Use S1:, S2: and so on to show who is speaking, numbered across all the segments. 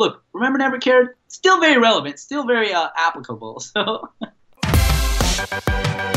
S1: look, remember never cared. Still very relevant. Still very uh, applicable. So.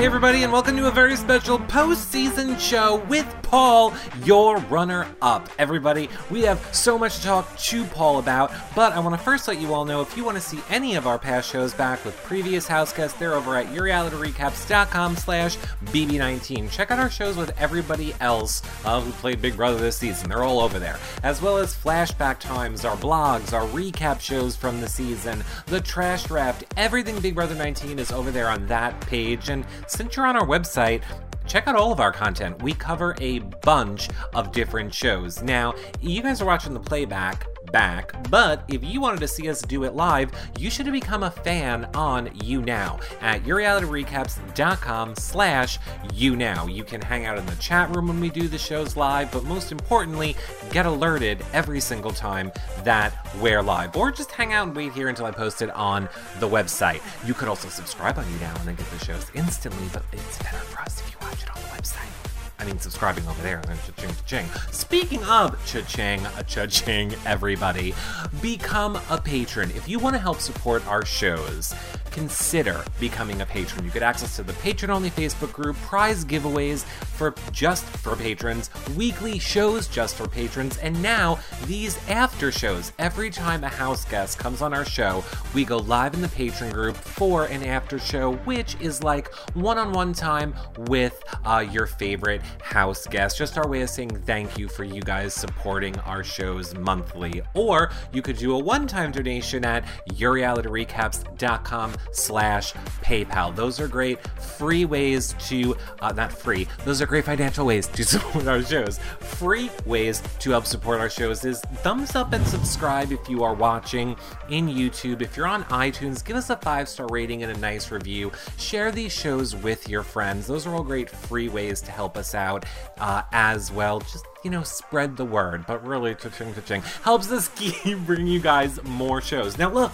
S2: Hey, everybody, and welcome to a very special post-season show with Paul, your runner-up. Everybody, we have so much to talk to Paul about, but I want to first let you all know if you want to see any of our past shows back with previous house guests, they're over at yourrealityrecaps.com slash bb19. Check out our shows with everybody else uh, who played Big Brother this season. They're all over there. As well as flashback times, our blogs, our recap shows from the season, the trash draft, everything Big Brother 19 is over there on that page. And since you're on our website, check out all of our content. We cover a bunch of different shows. Now, you guys are watching the playback back, but if you wanted to see us do it live, you should have become a fan on YouNow at yourrealityrecaps.com slash YouNow. You can hang out in the chat room when we do the shows live, but most importantly, get alerted every single time that we're live, or just hang out and wait here until I post it on the website. You could also subscribe on YouNow and then get the shows instantly, but it's better for us if you watch it on the website. I mean, subscribing over there. Cha-ching, cha-ching. Speaking of cha-ching, cha-ching, everybody, become a patron. If you want to help support our shows, consider becoming a patron. You get access to the patron-only Facebook group, prize giveaways for just for patrons, weekly shows just for patrons, and now these after shows. Every time a house guest comes on our show, we go live in the patron group for an after show, which is like one-on-one time with uh, your favorite house guest. Just our way of saying thank you for you guys supporting our shows monthly. Or you could do a one-time donation at yourrealityrecaps.com slash PayPal. Those are great free ways to, uh, not free, those are great financial ways to support our shows. Free ways to help support our shows is thumbs up and subscribe if you are watching in YouTube. If you're on iTunes, give us a five star rating and a nice review. Share these shows with your friends. Those are all great free ways to help us out uh, as well. Just you know, spread the word, but really, cha-ching, cha-ching, helps us keep bringing you guys more shows. Now, look,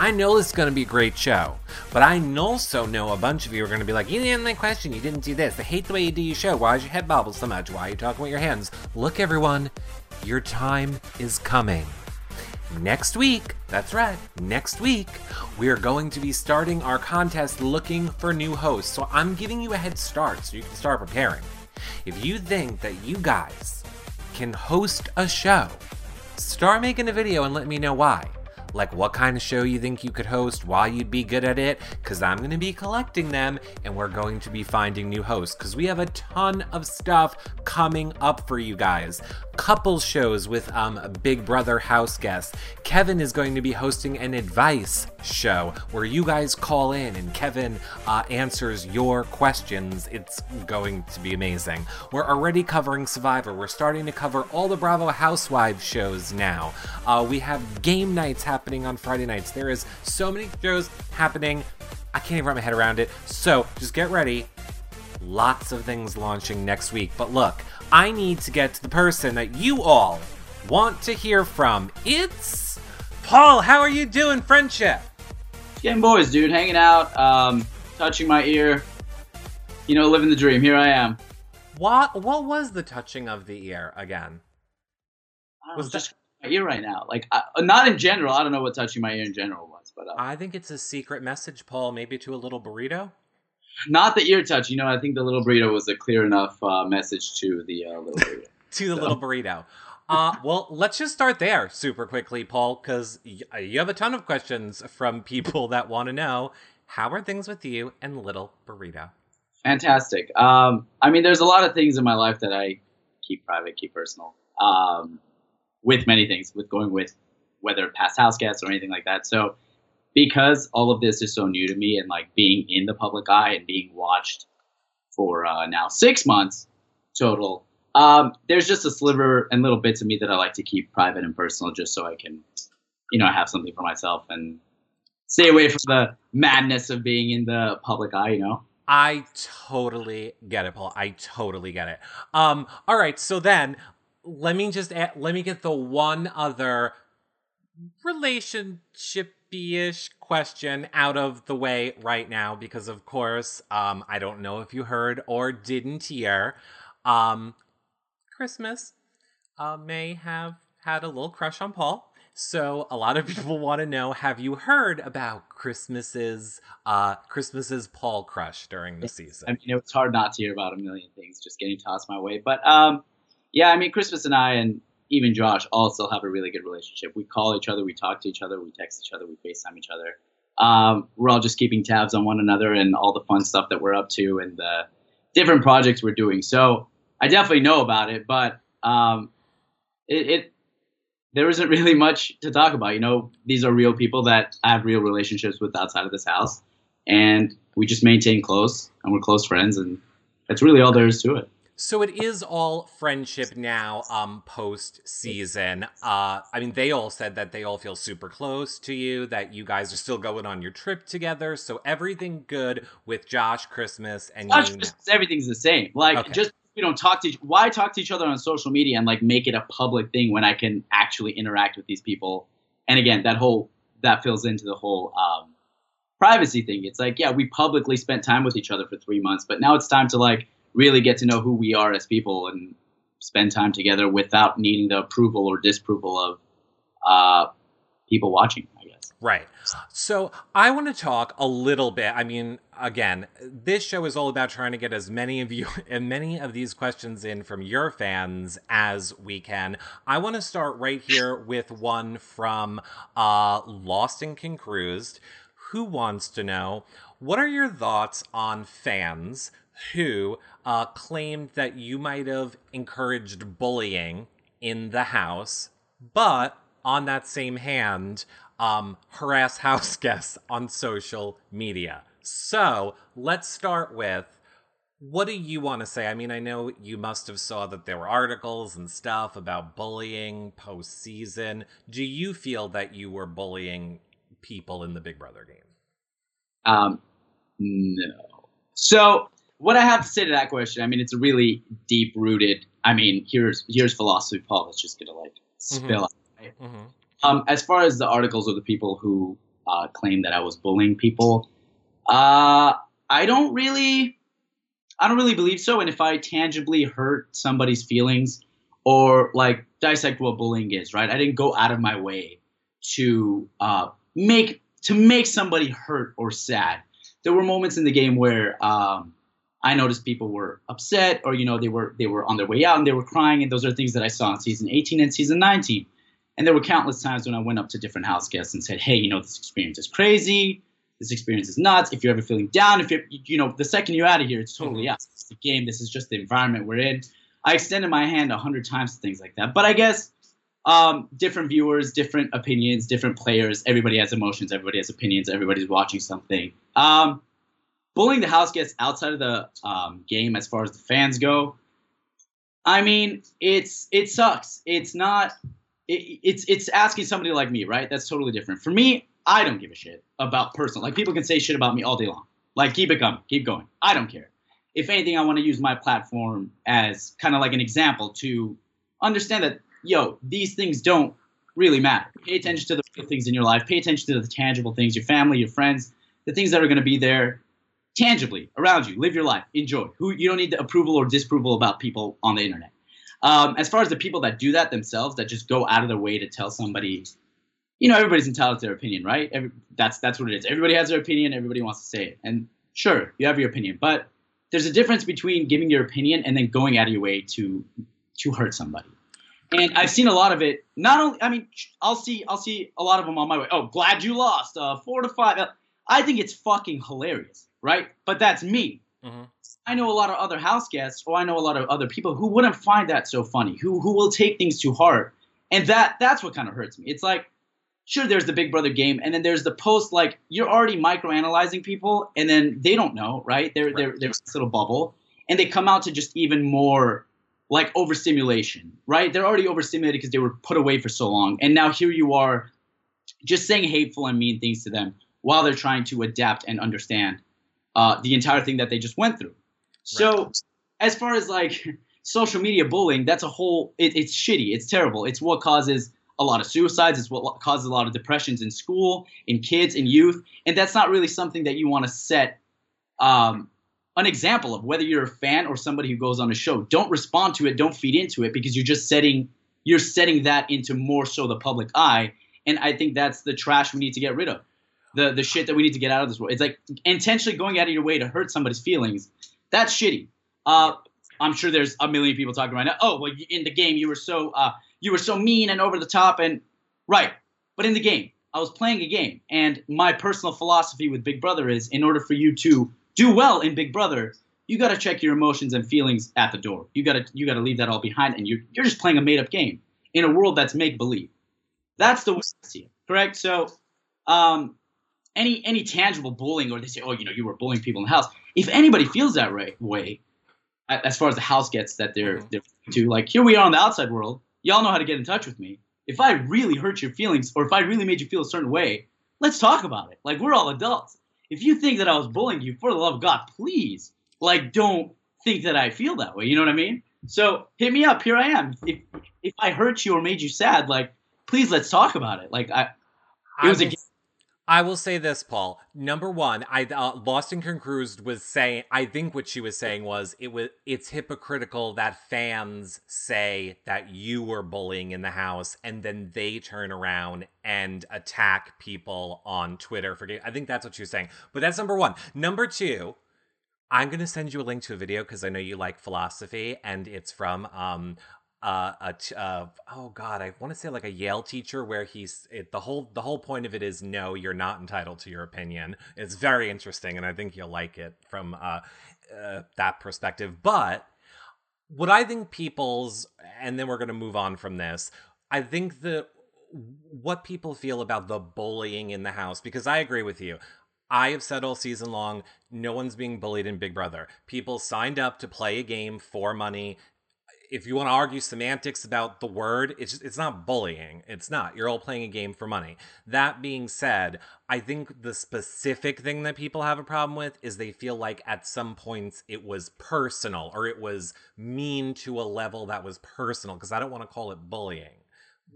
S2: I know this is going to be a great show, but I also know a bunch of you are going to be like, you didn't answer my question, you didn't do this, I hate the way you do your show, why is your head bobble so much, why are you talking with your hands? Look, everyone, your time is coming. Next week, that's right, next week, we are going to be starting our contest looking for new hosts. So I'm giving you a head start so you can start preparing. If you think that you guys can host a show, start making a video and let me know why. Like what kind of show you think you could host, why you'd be good at it, because I'm going to be collecting them and we're going to be finding new hosts because we have a ton of stuff coming up for you guys. Couple shows with um, Big Brother house guests. Kevin is going to be hosting an advice show where you guys call in and Kevin uh, answers your questions. It's going to be amazing. We're already covering Survivor. We're starting to cover all the Bravo Housewives shows now. Uh, we have game nights happening on Friday nights. There is so many shows happening. I can't even wrap my head around it. So just get ready. Lots of things launching next week. But look, I need to get to the person that you all want to hear from. It's Paul. How are you doing, friendship?
S1: Getting boys, dude, hanging out, um, touching my ear. You know, living the dream. Here I am.
S2: What what was the touching of the ear again?
S1: I
S2: Was
S1: just my ear right now. Like, I, not in general. I don't know what touching my ear in general was, but uh,
S2: I think it's a secret message, Paul, maybe to a little burrito.
S1: Not the ear touch. You know, I think the little burrito was a clear enough uh, message to the uh, little burrito.
S2: to the
S1: So-
S2: little burrito. Uh, well, let's just start there super quickly, Paul, because y- you have a ton of questions from people that want to know how are things with you and little burrito.
S1: Fantastic. Um, I mean, there's a lot of things in my life that I keep private, keep personal. Um, with many things, with going with whether past house guests or anything like that. So, because all of this is so new to me, and like being in the public eye and being watched for uh, now six months total, um, there's just a sliver and little bits of me that I like to keep private and personal, just so I can, you know, have something for myself and stay away from the madness of being in the public eye. You know.
S2: I totally get it, Paul. I totally get it. Um, all right, so then let me just add, let me get the one other relationship-ish question out of the way right now because of course um i don't know if you heard or didn't hear. Um christmas uh, may have had a little crush on paul. So a lot of people want to know have you heard about christmas's uh christmas's paul crush during the season?
S1: I mean, it's hard not to hear about a million things just getting tossed my way. But um, yeah, I mean, Christmas and I and even Josh still have a really good relationship. We call each other, we talk to each other, we text each other, we FaceTime each other. Um, we're all just keeping tabs on one another and all the fun stuff that we're up to and the different projects we're doing. So I definitely know about it, but um, it, it there isn't really much to talk about. You know, these are real people that I have real relationships with outside of this house, and we just maintain close, and we're close friends, and that's really all there is to it.
S2: So it is all friendship now, um, post season. Uh, I mean, they all said that they all feel super close to you, that you guys are still going on your trip together. So everything good with Josh Christmas and you.
S1: just everything's the same. Like
S2: Okay.
S1: just we don't talk to each. Why talk to each other on social media and like make it a public thing when I can actually interact with these people? And again, that whole that fills into the whole um, privacy thing. It's like yeah, we publicly spent time with each other for three months, but now it's time to like really get to know who we are as people and spend time together without needing the approval or disapproval of uh, people watching. I guess.
S2: Right. So I want to talk a little bit. I mean, again, this show is all about trying to get as many of you and many of these questions in from your fans as we can. I want to start right here with one from uh, Lost and Confused, who wants to know what are your thoughts on fans who uh, claimed that you might have encouraged bullying in the house, but on that same hand, um, harass house guests on social media. So let's start with what do you want to say? I mean, I know you must have saw that there were articles and stuff about bullying postseason. Do you feel that you were bullying people in the Big Brother game?
S1: Um, no. So what I have to say to that question, I mean, it's a really deep rooted. I mean, here's here's philosophy, Paul. That's just gonna like spill out.
S2: Mm-hmm.
S1: Um, as far as the articles of the people who uh, claim that I was bullying people, uh, I don't really, I don't really believe so. And if I tangibly hurt somebody's feelings or like dissect what bullying is, right? I didn't go out of my way to uh, make to make somebody hurt or sad. There were moments in the game where um, I noticed people were upset, or you know, they were they were on their way out and they were crying, and those are things that I saw in season 18 and season 19. And there were countless times when I went up to different house guests and said, "Hey, you know, this experience is crazy. This experience is nuts. If you're ever feeling down, if you're, you know, the second you're out of here, it's totally
S2: Mhm.
S1: us. It's the game. This is just the environment we're in." I extended my hand a hundred times to things like that. But I guess um, different viewers, different opinions, different players. Everybody has emotions. Everybody has opinions. Everybody's watching something. Um, bullying the house guests outside of the um, game, as far as the fans go, I mean, it's it sucks. It's not. It, it's it's asking somebody like me, right? That's totally different. For me, I don't give a shit about personal. Like people can say shit about me all day long. Like keep it coming, keep going. I don't care. If anything, I want to use my platform as kind of like an example to understand that yo, these things don't really matter. Pay attention to the things in your life. Pay attention to the tangible things, your family, your friends, the things that are going to be there tangibly around you. Live your life. Enjoy. Who you don't need the approval or disapproval about people on the internet. Um, as far as the people that do that themselves, that just go out of their way to tell somebody, you know, everybody's entitled to their opinion, right? Every, that's that's what it is. Everybody has their opinion. Everybody wants to say it, and sure, you have your opinion, but there's a difference between giving your opinion and then going out of your way to to hurt somebody. And I've seen a lot of it. Not only, I mean, I'll see, I'll see a lot of them on my way. Oh, glad you lost. Uh, four to five. I think it's fucking hilarious, right? But that's me.
S2: Mm-hmm.
S1: I know a lot of other house guests, or I know a lot of other people who wouldn't find that so funny, who who will take things too hard, and that that's what kind of hurts me. It's like, sure, there's the Big Brother game, and then there's the post. Like you're already microanalyzing people, and then they don't know, right? They're they're they're this little bubble, and they come out to just even more like overstimulation, right? They're already overstimulated because they were put away for so long, and now here you are, just saying hateful and mean things to them while they're trying to adapt and understand uh, the entire thing that they just went through. So, as far as like social media bullying, that's a whole. It, it's shitty. It's terrible. It's what causes a lot of suicides. It's what causes a lot of depressions in school, in kids, in youth, and that's not really something that you want to set um, an example of. Whether you're a fan or somebody who goes on a show, don't respond to it, don't feed into it, because you're just setting you're setting that into more so the public eye. And I think that's the trash we need to get rid of. The the shit that we need to get out of this world. It's like intentionally going out of your way to hurt somebody's feelings. That's shitty. Uh, I'm sure there's a million people talking right now. Oh, well, in the game you were so uh, you were so mean and over the top and right. But in the game, I was playing a game, and my personal philosophy with Big Brother is, in order for you to do well in Big Brother, you got to check your emotions and feelings at the door. You got to you got to leave that all behind, and you're you're just playing a made up game in a world that's make believe. That's the way I see it. Correct. So, um, any any tangible bullying, or they say, oh, you know, you were bullying people in the house. If anybody feels that right, way, as far as the house gets that they're, mm-hmm. they're to, like here we are on the outside world y'all know how to get in touch with me. If I really hurt your feelings or if I really made you feel a certain way, let's talk about it. Like we're all adults. If you think that I was bullying you, for the love of God, please, like, don't think that I feel that way. You know what I mean? So hit me up. Here I am. If if I hurt you or made you sad, like, please let's talk about it. Like I, it was a
S2: I will say this, Paul. Number one, I uh, Lost and Confused was saying. I think what she was saying was it was it's hypocritical that fans say that you were bullying in the house, and then they turn around and attack people on Twitter for. I think that's what she was saying. But that's number one. Number two, I'm going to send you a link to a video because I know you like philosophy, and it's from um, uh, a t- uh, oh god, I want to say like a Yale teacher where he's it, the whole the whole point of it is no, you're not entitled to your opinion. It's very interesting, and I think you'll like it from uh, uh that perspective. But what I think people's, and then we're going to move on from this. I think the what people feel about the bullying in the house because I agree with you. I have said all season long, no one's being bullied in Big Brother. People signed up to play a game for money if you want to argue semantics about the word, it's just, it's not bullying. It's not. You're all playing a game for money. That being said, I think the specific thing that people have a problem with is they feel like at some points it was personal or it was mean to a level that was personal because I don't want to call it bullying.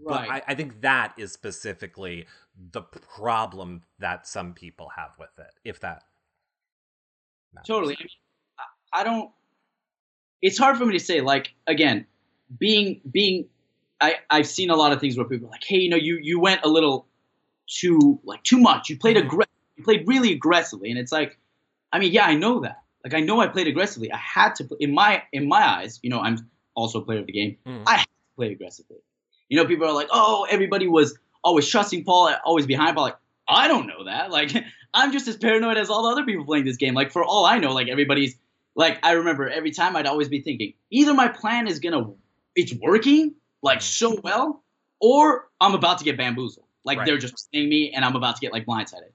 S2: Right. But I, I think that is specifically the problem that some people have with it. If that
S1: matters. totally, I don't it's hard for me to say. Like again, being being, I I've seen a lot of things where people are like, hey, you know, you you went a little too like too much. You played mm-hmm. aggressive. You played really aggressively, and it's like, I mean, yeah, I know that. Like I know I played aggressively. I had to in my in my eyes. You know, I'm also a player of the game. Mm. I had to play aggressively. You know, people are like, oh, everybody was always trusting Paul, always behind Paul. Like I don't know that. Like I'm just as paranoid as all the other people playing this game. Like for all I know, like everybody's like I remember every time I'd always be thinking either my plan is gonna it's working like so well, or I'm about to get bamboozled. Like right. they're just playing me and I'm about to get like blindsided.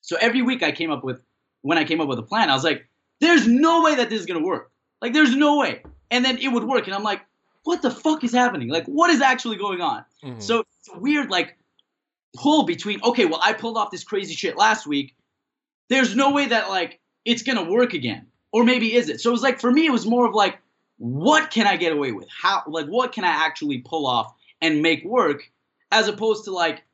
S1: So every week I came up with when I came up with a plan, I was like, there's no way that this is gonna work. Like there's no way. And then it would work, and I'm like, what the fuck is happening? Like what is actually going on? Mm-hmm. So it's weird like pull between okay, well I pulled off this crazy shit last week. There's no way that like it's gonna work again or maybe is it? So it was like for me, it was more of like, what can I get away with? How like what can I actually pull off and make work, as opposed to like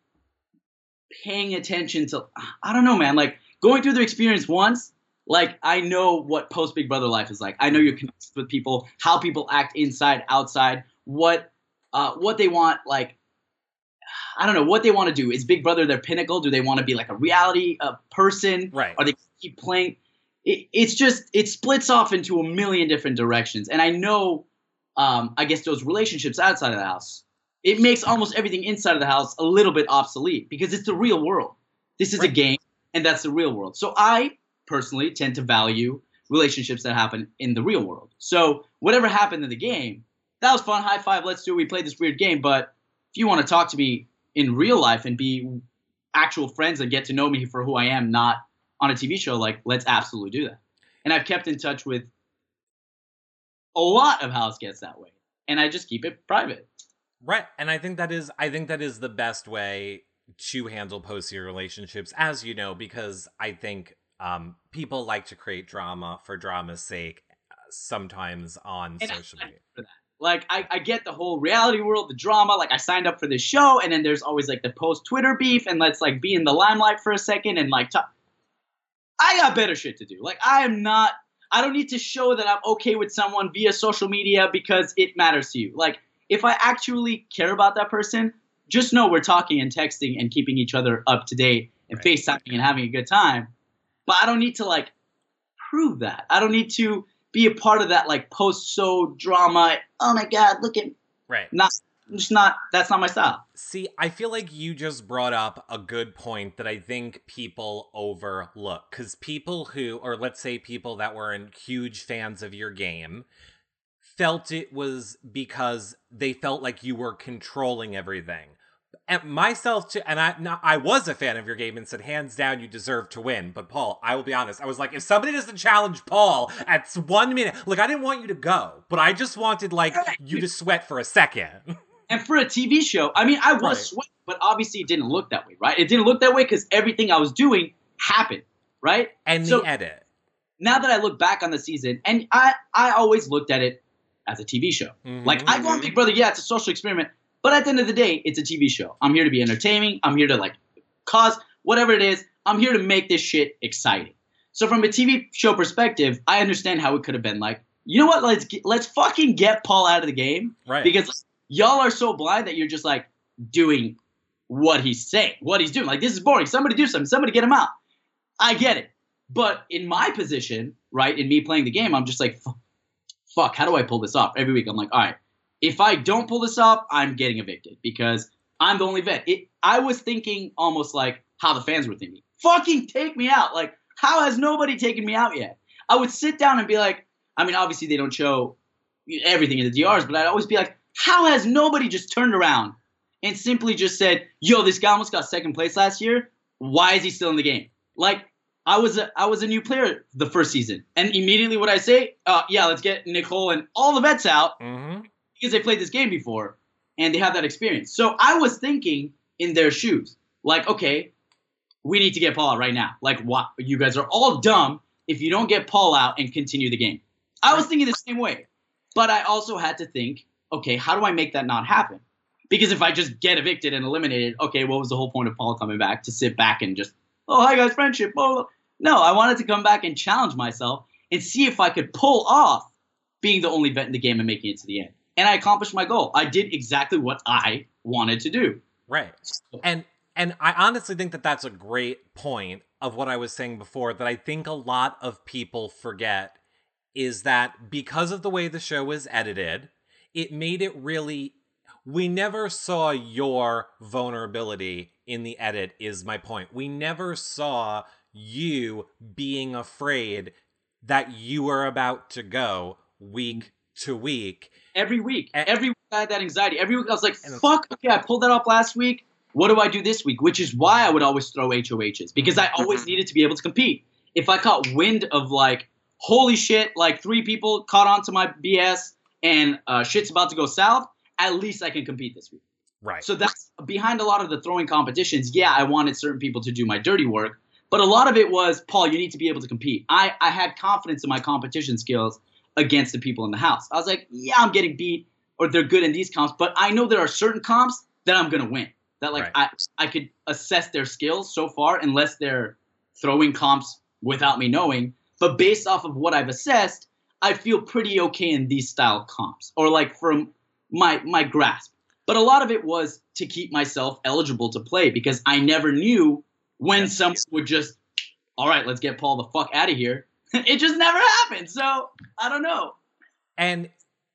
S1: paying attention to I don't know, man. Like going through the experience once, like I know what post Big Brother life is like. I know you're connected with people, how people act inside, outside, what uh, what they want, like I don't know what they want to do. Is Big Brother their pinnacle? Do they want to be like a reality uh, person?
S2: Right.
S1: Are they keep playing? It, it's just it splits off into a million different directions. And I know, um, I guess those relationships outside of the house, it makes almost everything inside of the house a little bit obsolete because it's the real world. This is right. a game, and that's the real world. So I personally tend to value relationships that happen in the real world. So whatever happened in the game, that was fun. High five. Let's do it. We played this weird game. But if you want to talk to me in real life and be actual friends and get to know me for who I am, not on a TV show, like let's absolutely do that. And I've kept in touch with a lot of house guests that way, and I just keep it private.
S2: Right, and I think that is I think that is the best way to handle post relationships, as you know, because I think um, people like to create drama for drama's sake uh, sometimes on
S1: and
S2: social media.
S1: Like I, I get the whole reality world, the drama. Like I signed up for this show, and then there's always like the post Twitter beef, and let's like be in the limelight for a second and like talk. I got better shit to do. Like I am not. I don't need to show that I'm okay with someone via social media because it matters to you. Like if I actually care about that person, just know we're talking and texting and keeping each other up to date and right. FaceTiming and having a good time. But I don't need to like prove that. I don't need to be a part of that like post so drama. Oh my god, look at
S2: right.
S1: Not just not that's not my style.
S2: See, I feel like you just brought up a good point that I think people overlook cuz people who or let's say people that weren't huge fans of your game felt it was because they felt like you were controlling everything. And myself too and i i was a fan of your game and said hands down you deserve to win. But paul i will be honest i was like if somebody doesn't challenge paul at one minute like i didn't want you to go but i just wanted like you to sweat for a second
S1: and for a tv show i mean i was right. sweating but obviously it didn't look that way right it didn't look that way because everything i was doing happened right
S2: and so, the edit
S1: now that i look back on the season and i i always looked at it as a tv show mm-hmm. like i go on big brother yeah it's a social experiment but at the end of the day, it's a TV show. I'm here to be entertaining. I'm here to like cause whatever it is. I'm here to make this shit exciting. So from a TV show perspective, I understand how it could have been like, you know what? Let's get, let's fucking get Paul out of the game,
S2: right?
S1: Because y'all are so blind that you're just like doing what he's saying, what he's doing. Like this is boring. Somebody do something. Somebody get him out. I get it. But in my position, right, in me playing the game, I'm just like, fuck, how do I pull this off? Every week, I'm like, all right, if I don't pull this off, I'm getting evicted because I'm the only vet. It, I was thinking almost like how the fans were thinking. Fucking take me out. Like, how has nobody taken me out yet? I would sit down and be like, I mean, obviously they don't show everything in the DRs, but I'd always be like, how has nobody just turned around and simply just said, yo, this guy almost got second place last year. Why is he still in the game? Like, I was a I was a new player the first season, and immediately what I say, uh, yeah, let's get Nicole and all the vets out.
S2: Mm-hmm
S1: because they played this game before and they have that experience. So I was thinking in their shoes, like, okay, we need to get Paul out right now. Like, what? You guys are all dumb if you don't get Paul out and continue the game. I was thinking the same way, but I also had to think, okay, how do I make that not happen? Because if I just get evicted and eliminated, okay, what was the whole point of Paul coming back to sit back and just, oh, hi guys, friendship? Oh, no, I wanted to come back and challenge myself and see if I could pull off being the only vet in the game and making it to the end and I accomplished my goal. I did exactly what I wanted to do.
S2: Right. And and I honestly think that that's a great point of what I was saying before that I think a lot of people forget is that because of the way the show was edited, it made it really we never saw your vulnerability in the edit is my point. We never saw you being afraid that you were about to go week to week
S1: every week. And, every week I had that anxiety. Every week I was like, fuck, okay, I pulled that off last week. What do I do this week? Which is why I would always throw HOHs because I always needed to be able to compete. If I caught wind of like, holy shit, like three people caught on to my BS and uh, shit's about to go south, at least I can compete this week.
S2: Right.
S1: So that's behind a lot of the throwing competitions. Yeah, I wanted certain people to do my dirty work, but a lot of it was, Paul, you need to be able to compete. I, I had confidence in my competition skills against the people in the house. I was like, yeah, I'm getting beat or they're good in these comps, but I know there are certain comps that I'm gonna win. That like right. I I could assess their skills so far unless they're throwing comps without me knowing. But based off of what I've assessed, I feel pretty okay in these style comps or like from my my grasp. But a lot of it was to keep myself eligible to play because I never knew when someone would just, all right, let's get Paul the fuck out of here it just never happened. So I don't know.
S2: And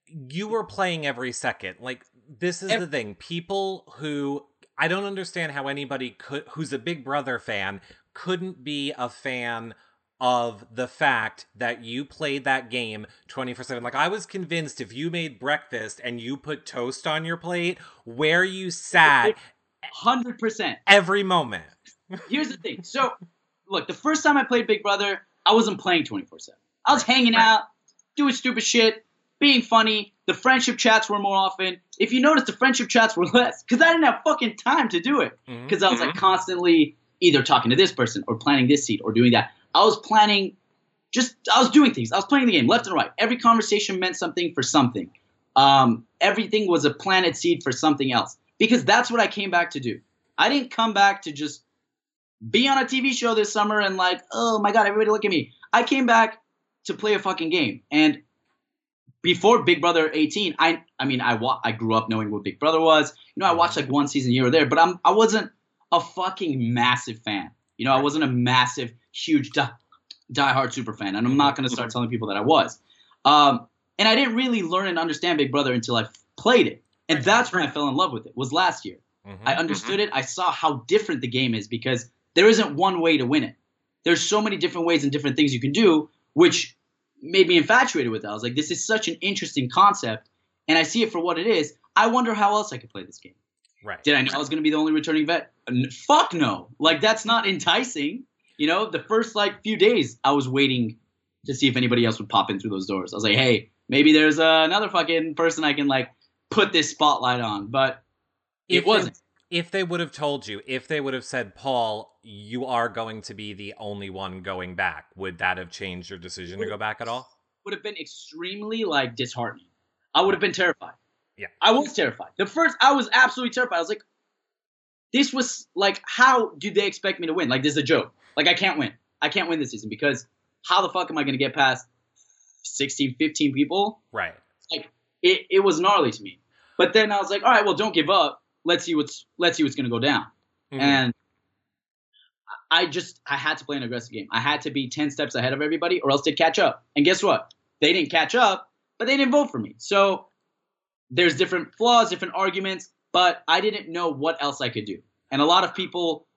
S2: you were playing every second. Like this is every- the thing. People who I don't understand how anybody could who's a Big Brother fan couldn't be a fan of the fact that you played that game 24 7. Like, I was convinced if you made breakfast and you put toast on your plate, where you sat
S1: 100%
S2: every moment.
S1: Here's the thing. So, look, the first time I played Big Brother, I wasn't playing 24 7. I was hanging out, doing stupid shit, being funny. The friendship chats were more often. If you notice, the friendship chats were less because I didn't have fucking time to do it because mm-hmm. I was like mm-hmm. constantly either talking to this person or planning this seat or doing that. I was planning, just I was doing things. I was playing the game left and right. Every conversation meant something for something. Um, everything was a planted seed for something else because that's what I came back to do. I didn't come back to just be on a TV show this summer and like, oh my god, everybody look at me. I came back to play a fucking game. And before Big Brother 18, I I mean I wa- I grew up knowing what Big Brother was. You know, I watched like one season here or there, but I'm I wasn't a fucking massive fan. You know, I wasn't a massive, huge, die, diehard super fan, and I'm not going to start telling people that I was. Um, and I didn't really learn and understand Big Brother until I played it, and that's when I fell in love with it. Was last year.
S2: Mm-hmm.
S1: I understood it. I saw how different the game is because there isn't one way to win it. There's so many different ways and different things you can do, which made me infatuated with it. I was like, this is such an interesting concept, and I see it for what it is. I wonder how else I could play this game.
S2: Right.
S1: Did I know I was going to be the only returning vet? Fuck no. Like that's not enticing. You know, the first like few days, I was waiting to see if anybody else would pop in through those doors. I was like, hey, maybe there's uh, another fucking person I can like put this spotlight on, but
S2: If
S1: it wasn't.
S2: They, if they would have told you, if they would have said, Paul, you are going to be the only one going back, would that have changed your decision to go back at all?
S1: would have been extremely like disheartening. I would have been terrified.
S2: Yeah.
S1: I was terrified. The first, I was absolutely terrified. I was like, this was like, how do they expect me to win? Like, this is a joke. Like, I can't win. I can't win this season because how the fuck am I going to get past 16, 15 people?
S2: Right.
S1: Like, it, it was gnarly to me. But then I was like, all right, well, don't give up. Let's see what's let's see what's going to go down.
S2: Mhm.
S1: And I just I had to play an aggressive game. I had to be ten steps ahead of everybody, or else they'd catch up. And guess what? They didn't catch up, but they didn't vote for me. So there's different flaws, different arguments, but I didn't know what else I could do. And a lot of people,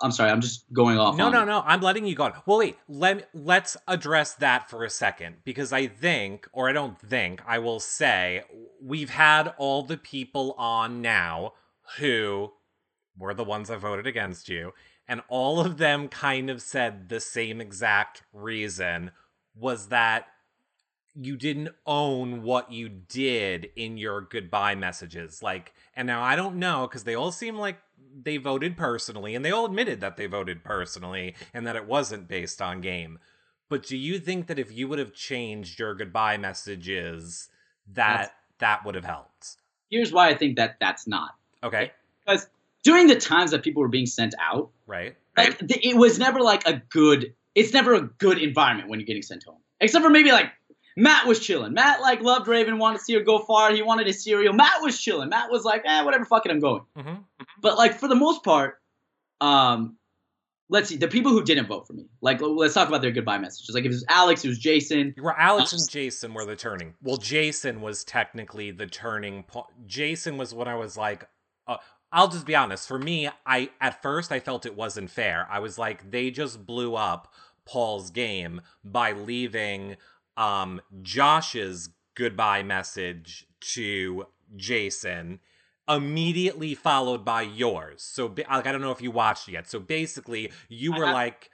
S1: I'm sorry, I'm just going off.
S2: No,
S1: on
S2: no, no. I'm letting you go. Well, wait. Let let's address that for a second because I think, or I don't think, I will say, we've had all the people on now who were the ones that voted against you, and all of them kind of said the same exact reason was that you didn't own what you did in your goodbye messages. Like, and now I don't know because they all seem like they voted personally, and they all admitted that they voted personally and that it wasn't based on game. But do you think that if you would have changed your goodbye messages, that
S1: That's-
S2: that would have helped?
S1: Here's why I think that that's not.
S2: Okay,
S1: Because during the times that people were being sent out,
S2: right?
S1: like it was never like a good it's never a good environment when you're getting sent home except for maybe like matt was chilling matt like loved raven wanted to see her go far he wanted his cereal matt was chilling matt was like eh whatever fuck it i'm going
S2: hmm
S1: but like for the most part um let's see the people who didn't vote for me like let's talk about their goodbye messages like if it was alex it was jason
S2: Where Alex and Jason were the turning. Well, Jason was technically the turning point. Jason was when I was like, uh, I'll just be honest. For me, I at first I felt it wasn't fair. I was like, they just blew up Paul's game by leaving um Josh's goodbye message to Jason immediately followed by yours. So like I don't know if you watched it yet. So basically, you were
S1: have-
S2: like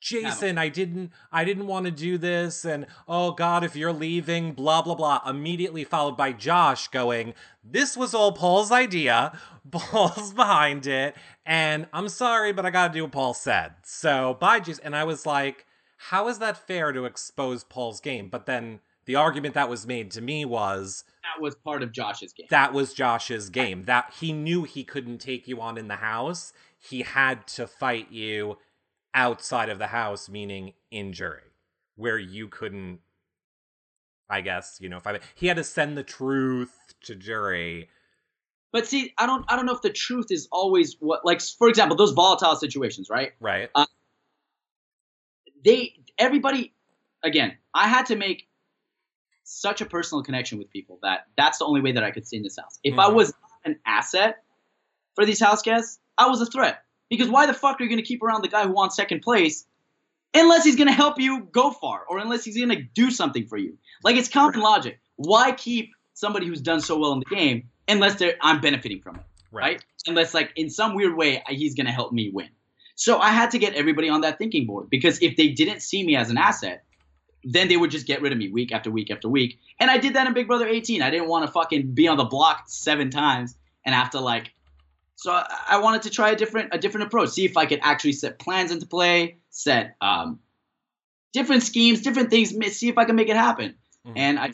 S2: Jason, I didn't I didn't want to do this and oh god, if you're leaving, blah blah blah. Immediately followed by Josh going, This was all Paul's idea. Paul's behind it, and I'm sorry, but I gotta do what Paul said. So bye Jason. And I was like, How is that fair to expose Paul's game? But then the argument that was made to me was
S1: that was part of josh's game
S2: that was Josh's game. That he knew he couldn't take you on in the house. He had to fight you outside of the house, meaning in jury, where you couldn't. I guess you know if I he had to send the truth to jury.
S1: but see i don't i don't know if the truth is always what like for example those volatile situations right
S2: Right.
S1: Uh, they everybody again i had to make such a personal connection with people that that's the only way that i could stay in this house if i
S2: Mhm.
S1: was an asset for these house guests i was a threat because why the fuck are you going to keep around the guy who wants second place unless he's going to help you go far or unless he's going to do something for you like it's common logic why keep somebody who's done so well in the game unless they're i'm benefiting from it right? Unless like in some weird way he's gonna help me win. So I had to get everybody on that thinking board because if they didn't see me as an asset, then they would just get rid of me week after week after week. And I did that in Big Brother 18. I didn't want to fucking be on the block seven times and have to like. So I, wanted to try a different a different approach. See if I could actually set plans into play, set um, different schemes, different things. See if I can make it happen.
S2: Mhm.
S1: And I,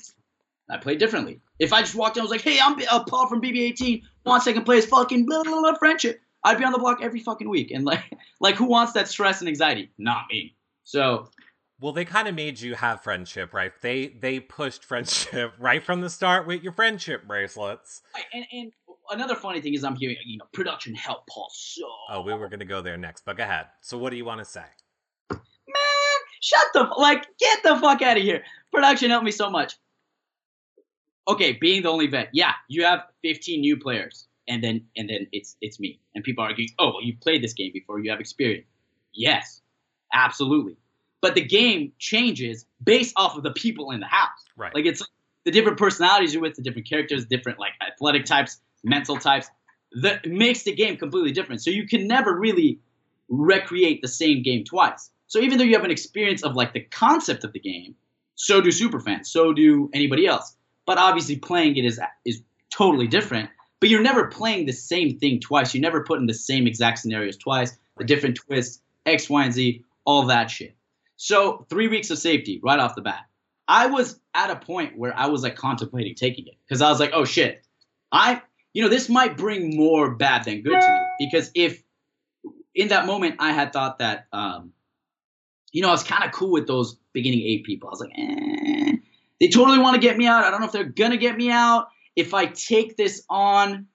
S1: I played differently. If I just walked in, I was like, "Hey, I'm uh, Paul from BB18. Want second place? Fucking blah, blah blah friendship." I'd be on the block every fucking week, and like, like who wants that stress and anxiety? Not me. So
S2: well, they kind of made you have friendship, right? They they pushed friendship right from the start with your friendship bracelets.
S1: And, and another funny thing is, I'm hearing you know production help Paul so.
S2: Oh, we were gonna go there next, but go ahead. So, what do you want to say?
S1: Man, shut the like, get the fuck out of here. Production helped me so much. Okay, being the only vet, yeah, you have 15 new players, and then and then it's it's me, and people argue, oh, well, you played this game before, you have experience. Yes, absolutely but the game changes based off of the people in the house.
S2: Right.
S1: Like it's the different personalities you're with, the different characters, different like athletic types, mental types. That makes the game completely different. So you can never really recreate the same game twice. So even though you have an experience of like the concept of the game, so do super fans, so do anybody else. But obviously playing it is is totally different. But you're never playing the same thing twice. You never put in the same exact scenarios twice, the different twists, X, Y, and Z, all that shit. So three weeks of safety right off the bat. I was at a point where I was like contemplating taking it because I was like, oh shit, I, you know, this might bring more bad than good to me because if in that moment I had thought that, um, you know, I was kind of cool with those beginning eight people. I was like, eh, they totally want to get me out. I don't know if they're gonna get me out. If I take this on,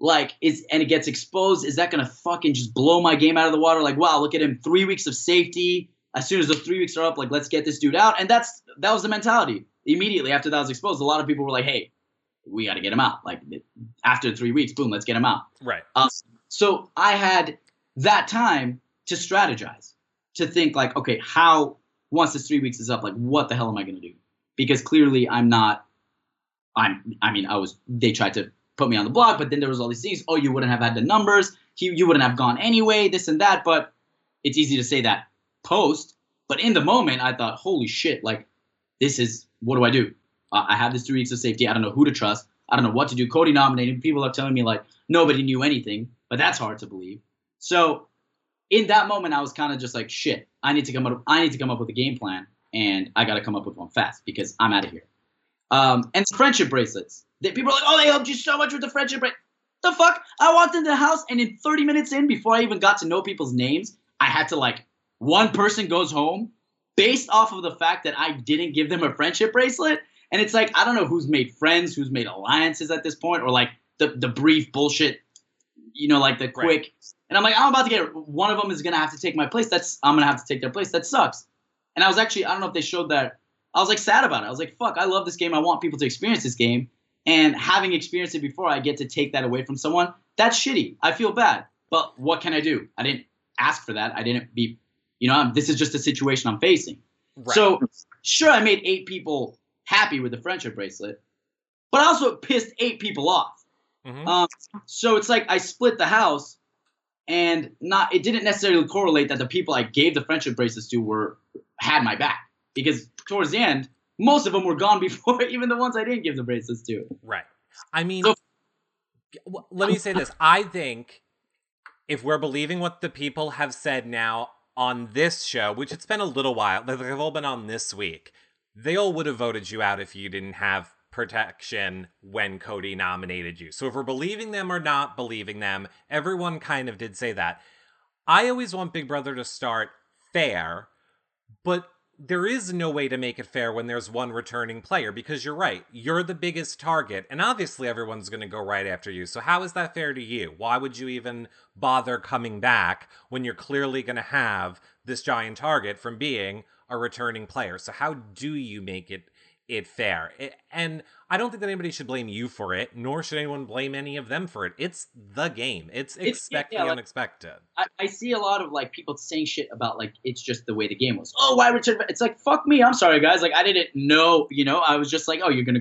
S1: like, is and it gets exposed, is that gonna fucking just blow my game out of the water? Like, wow, look at him, three weeks of safety as soon as the three weeks are up, like let's get this dude out. And that's that was the mentality. Immediately after that was exposed, a lot of people were like, "Hey, we got to get him out." Like after three weeks, boom, let's get him out.
S2: Right.
S1: Um, so I had that time to strategize, to think like, okay, how once this three weeks is up, like what the hell am I going to do? Because clearly I'm not. I'm. I mean, I was. They tried to put me on the block, but then there was all these things. Oh, you wouldn't have had the numbers. You, you wouldn't have gone anyway. This and that. But it's easy to say that post. But in the moment, I thought, holy shit, like, this is, what do I do? Uh, I have this three weeks of safety. I don't know who to trust. I don't know what to do. Cody nominated. People are telling me, like, nobody knew anything, but that's hard to believe. So in that moment, I was kind of just like, shit, I need to come up, I need to come up with a game plan, and I got to come up with one fast because I'm out of here. Um, and friendship bracelets. They, people are like, oh, they helped you so much with the friendship bracelet. The fuck? I walked into the house, and in 30 minutes in, before I even got to know people's names, I had to like one person goes home based off of the fact that I didn't give them a friendship bracelet. And it's like, I don't know who's made friends, who's made alliances at this point, or like the, the brief bullshit, you know, like the quick. Right. And I'm like, I'm about to get one of them is going to have to take my place. That's, I'm going to have to take their place. That sucks. And I was actually, I don't know if they showed that. I was like sad about it. I was like, fuck, I love this game. I want people to experience this game. And having experienced it before, I get to take that away from someone. That's shitty. I feel bad. But what can I do? I didn't ask for that. I didn't be you know, I'm, this is just a situation I'm facing. Right. So, sure, I made eight people happy with the friendship bracelet, but I also pissed eight people off. Mm-hmm. Um, so it's like I split the house, and not it didn't necessarily correlate that the people I gave the friendship bracelets to were had my back because towards the end, most of them were gone before even the ones I didn't give the bracelets to.
S2: Right. I mean, so, let me say this: I think if we're believing what the people have said now, on this show, which it's been a little while, like they've all been on this week, they all would have voted you out if you didn't have protection when Cody nominated you. So if we're believing them or not believing them, everyone kind of did say that. I always want Big Brother to start fair, but there is no way to make it fair when there's one returning player because you're right. You're the biggest target, and obviously everyone's going to go right after you. So, how is that fair to you? Why would you even bother coming back when you're clearly going to have this giant target from being a returning player? So, how do you make it it fair. It, and I don't think that anybody should blame you for it, nor should anyone blame any of them for it. It's the game. It's, it's expect yeah, the like, unexpected.
S1: I, I, see a lot of like people saying shit about like it's just the way the game was. Oh, why return? It's like fuck me. I'm sorry, guys. Like I didn't know. You know, I was just like, oh, you're gonna.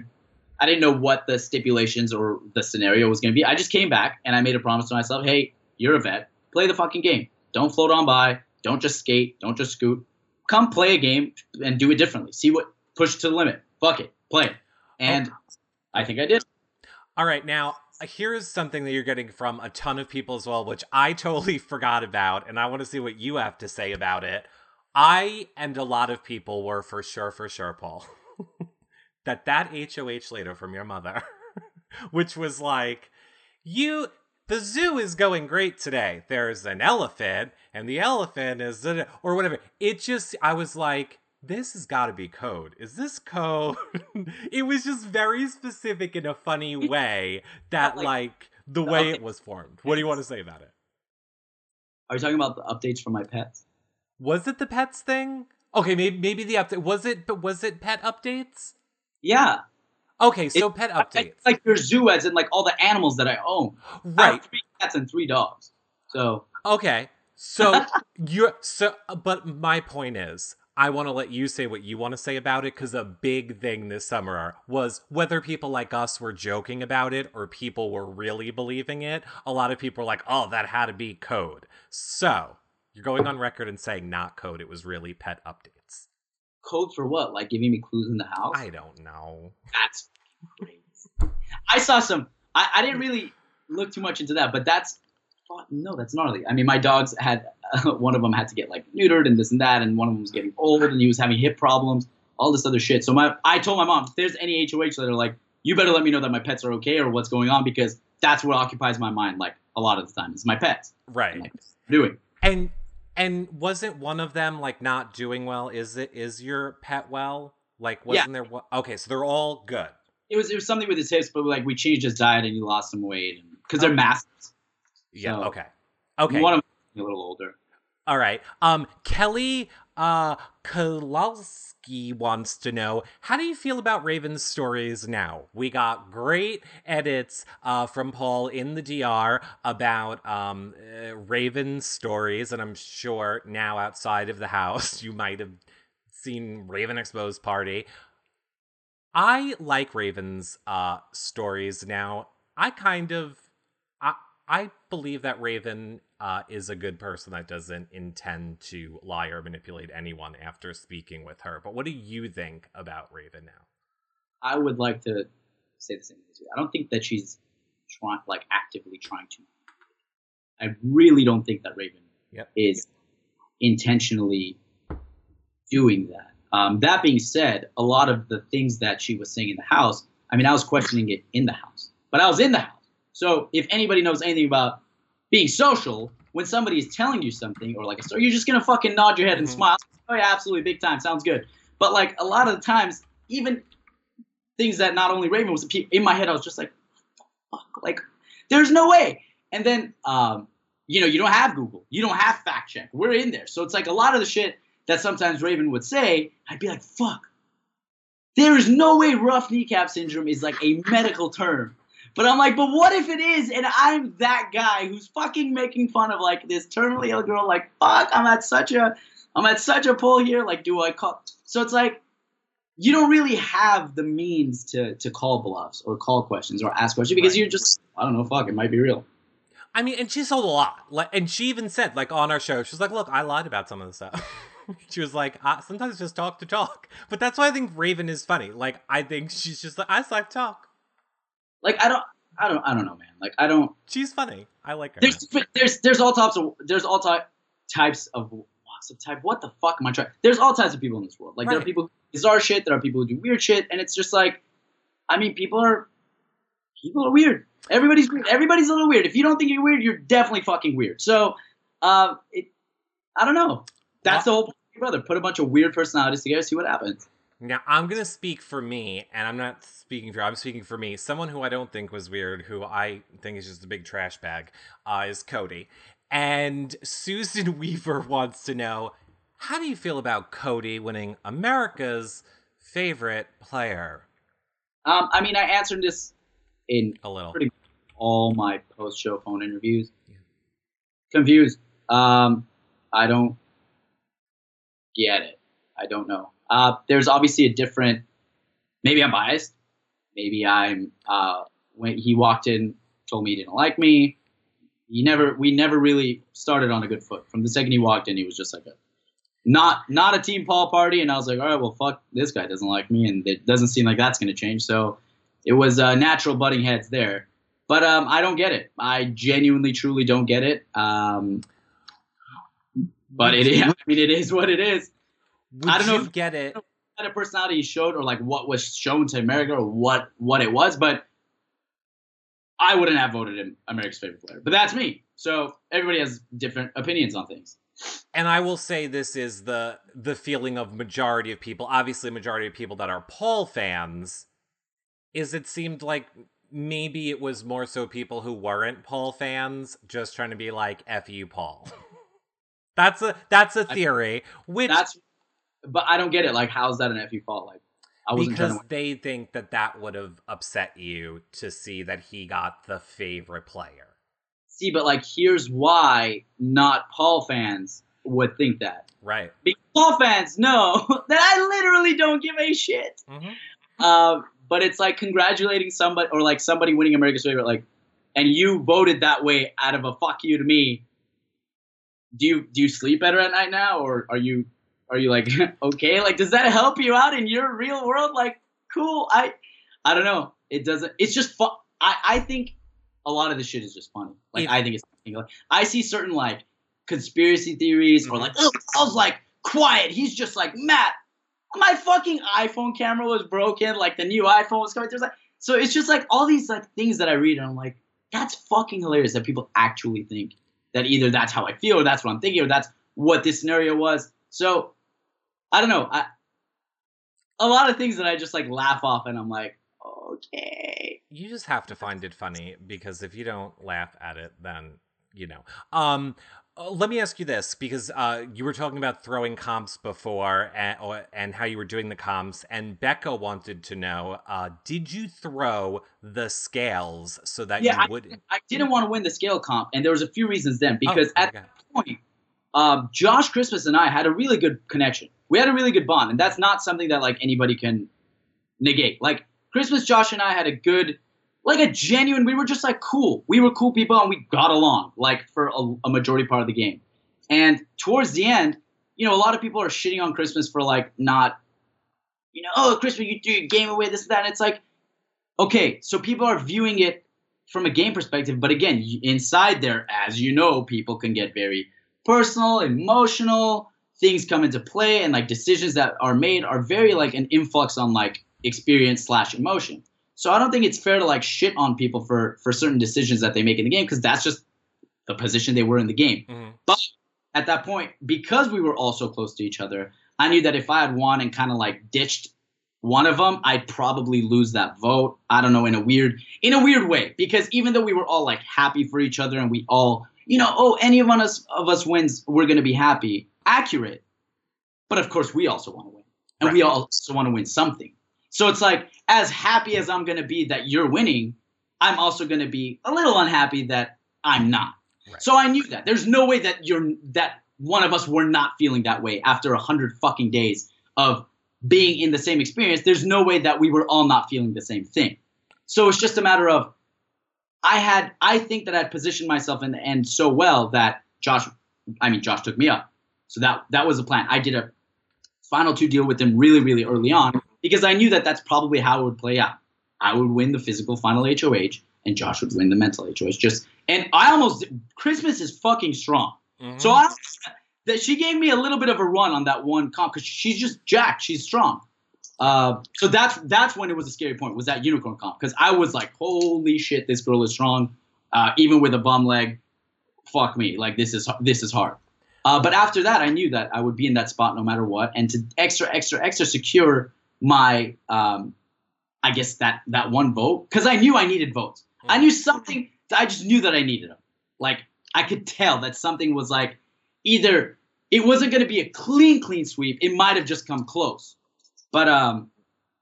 S1: I didn't know what the stipulations or the scenario was gonna be. I just came back and I made a promise to myself. Hey, you're a vet. Play the fucking game. Don't float on by. Don't just skate. Don't just scoot. Come play a game and do it differently. See what push to the limit fuck it, play it. And oh. I think I did.
S2: All right, now here's something that you're getting from a ton of people as well, which I totally forgot about, and I want to see what you have to say about it. I and a lot of people were for sure, for sure, Paul. that that HOH later from your mother, which was like, you, the zoo is going great today. There's an elephant, and the elephant is, or whatever. It just, I was like, this has got to be code. Is this code? it was just very specific in a funny way that, like, like the way it was formed. What do you want to say about it?
S1: Are you talking about the updates for my pets?
S2: Was it the pets thing? Okay, maybe maybe the update was it, but was it pet updates?
S1: Yeah.
S2: Okay, so it, pet updates.
S1: Like your zoo, as in like all the animals that I own.
S2: Right. I
S1: three cats and three dogs. So.
S2: Okay, so you're so, but my point is, I want to let you say what you want to say about it because a big thing this summer was whether people like us were joking about it or people were really believing it. A lot of people were like, oh, that had to be code. So you're going on record and saying not code, it was really pet updates.
S1: Code for what? Like giving me clues in the house?
S2: I don't know.
S1: That's crazy. I saw some, I, I didn't really look too much into that, but that's no, that's gnarly. I mean, my dogs had uh, one of them had to get like neutered and this and that, and one of them was getting old and he was having hip problems, all this other shit. So my, I told my mom, if there's any HOH that are like, you better let me know that my pets are okay or what's going on because that's what occupies my mind. Like a lot of the time, is my pets.
S2: Right.
S1: Like, doing.
S2: And and wasn't one of them like not doing well? Is it is your pet well? Like wasn't yeah. there? Okay, so they're all good.
S1: It was it was something with his hips, but like we changed his diet and he lost some weight because they're massive.
S2: Yeah. So okay. Okay.
S1: One of a little older.
S2: All right. Um, Kelly uh Kowalski wants to know how do you feel about Raven's stories now? We got great edits uh, from Paul in the DR about um, uh, Raven's stories, and I'm sure now outside of the house you might have seen Raven Exposed Party. I like Raven's uh, stories now. I kind of I believe that Raven uh, is a good person that doesn't intend to lie or manipulate anyone after speaking with her. But what do you think about Raven now?
S1: I would like to say the same thing. I don't think that she's trying, like, actively trying to. I really don't think that Raven
S2: yep.
S1: is intentionally doing that. Um, that being said, a lot of the things that she was saying in the house, I mean, I was questioning it in the house, but I was in the house. So if anybody knows anything about being social, when somebody is telling you something or like a story, you're just gonna fucking nod your head and mm-hmm. smile. Oh yeah, absolutely, big time, sounds good. But like a lot of the times, even things that not only Raven was in my head, I was just like, fuck, like there's no way. And then, um, you know, you don't have Google, you don't have fact check. We're in there, so it's like a lot of the shit that sometimes Raven would say, I'd be like, fuck. There is no way rough kneecap syndrome is like a medical term but I'm like, but what if it is? And I'm that guy who's fucking making fun of like this terminally ill girl. Like, fuck, I'm at such a, I'm at such a pull here. Like, do I call? So it's like, you don't really have the means to to call bluffs or call questions or ask questions because right. you're just, I don't know, fuck, it might be real.
S2: I mean, and she sold a lot. Like, and she even said, like, on our show, she's like, look, I lied about some of the stuff. she was like, sometimes just talk to talk. But that's why I think Raven is funny. Like, I think she's just like, I just like talk.
S1: Like I don't, I don't, I don't know, man. Like I don't.
S2: She's funny. I like her.
S1: There's, there's, there's all types of, there's all ty- types of walks of type. What the fuck am I trying? There's all types of people in this world. Like right. there are people who bizarre shit. There are people who do weird shit, and it's just like, I mean, people are, people are weird. Everybody's weird. Everybody's a little weird. If you don't think you're weird, you're definitely fucking weird. So, um, it, I don't know. That's the whole point, brother. Put a bunch of weird personalities together, see what happens.
S2: Now I'm gonna speak for me, and I'm not speaking for. I'm speaking for me. Someone who I don't think was weird, who I think is just a big trash bag, uh, is Cody. And Susan Weaver wants to know, how do you feel about Cody winning America's favorite player?
S1: Um, I mean, I answered this in
S2: a little
S1: pretty all my post-show phone interviews. Yeah. Confused. Um, I don't get it. I don't know. Uh, there's obviously a different. Maybe I'm biased. Maybe I'm. Uh, when he walked in, told me he didn't like me. He never. We never really started on a good foot. From the second he walked in, he was just like a not not a team Paul party, and I was like, all right, well, fuck, this guy doesn't like me, and it doesn't seem like that's going to change. So it was uh, natural butting heads there. But um, I don't get it. I genuinely, truly don't get it. Um, but it is. I mean, it is what it is.
S2: Would I don't know if, get it.
S1: kind of personality he showed, or like what was shown to America, or what what it was, but I wouldn't have voted him America's favorite player. But that's me. So everybody has different opinions on things.
S2: And I will say this is the the feeling of majority of people, obviously majority of people that are Paul fans, is it seemed like maybe it was more so people who weren't Paul fans just trying to be like F you Paul. that's a that's a theory. Which
S1: That's, but I don't get it. Like, how's that an FU fault? Like, I wasn't
S2: because
S1: to.
S2: they think that that would have upset you to see that he got the favorite player.
S1: See, but like, here's why not Paul fans would think that.
S2: Right.
S1: Because Paul fans know that I literally don't give a shit.
S2: Mm-hmm.
S1: Um, but it's like congratulating somebody or like somebody winning America's favorite, like, and you voted that way out of a fuck you to me. Do you do you sleep better at night now, or are you are you like okay? Like, does that help you out in your real world? Like, cool. I I don't know. It doesn't. It's just fun. I I think a lot of this shit is just funny. Like,
S2: It-
S1: I think it's like I see certain like conspiracy theories or like oh I was like quiet. He's just like Matt my fucking iPhone camera was broken, like the new iPhone was coming. There's like, so it's just like all these like things that I read, and I'm like, that's fucking hilarious that people actually think that either that's how I feel, or that's what I'm thinking, or that's what this scenario was. So I don't know. I a lot of things that I just like laugh off, and I'm like, okay.
S2: You just have to find it funny because if you don't laugh at it, then you know. Um, uh, let me ask you this because uh, you were talking about throwing comps before and, or, and how you were doing the comps, and Becca wanted to know: uh, Did you throw the scales so that
S1: Yeah,
S2: you would?
S1: I didn't want to win the scale comp, and there was a few reasons then because
S2: Oh,
S1: at
S2: okay.
S1: point, um, Josh Christmas and I had a really good connection. We had a really good bond, and that's not something that like anybody can negate. Like Christmas, Josh and I had a good, like a genuine. We were just like cool. We were cool people, and we got along like for a, a majority part of the game. And towards the end, you know, a lot of people are shitting on Christmas for like not, you know, oh Christmas, you threw your game away, this and that. And it's like, okay, so people are viewing it from a game perspective, but again, inside there, as you know, people can get very personal, emotional. Things come into play, and like decisions that are made are very like an influx on like experience slash emotion. So I don't think it's fair to like shit on people for for certain decisions that they make in the game because that's just the position they were in the game.
S2: Mhm.
S1: At that point, because we were all so close to each other, I knew that if I had won and kind of like ditched one of them, I'd probably lose that vote. I don't know in a weird in a weird way because even though we were all like happy for each other and we all, you know, oh, any of us of us wins, we're gonna be happy. Accurate, but of course we also want to win, and we also want to win something. So it's like as happy as I'm gonna be that you're winning, I'm also gonna be a little unhappy that I'm not.
S2: Right.
S1: So I knew that there's no way that you're that one of us were not feeling that way after a hundred fucking days of being in the same experience. There's no way that we were all not feeling the same thing. So it's just a matter of I had I think that I'd positioned myself in the end so well that Josh I mean Josh took me up. So that that was the plan. I did a final two deal with them really really early on because I knew that that's probably how it would play out. I would win the physical final HOH and Josh would win the mental HOH. Just and I almost Christmas is fucking strong.
S2: Mhm.
S1: So I that she gave me a little bit of a run on that one comp because she's just jacked. She's strong. Uh, so that's that's when it was a scary point was that unicorn comp because I was like, holy shit, this girl is strong. Uh, even with a bum leg, fuck me, like this is this is hard. Uh, but after that, I knew that I would be in that spot no matter what, and to extra extra extra secure my, um, I guess that that one vote because I knew I needed votes. I knew something. I just knew that I needed them. Like I could tell that something was like either it wasn't going to be a clean clean sweep. It might have just come close. But um,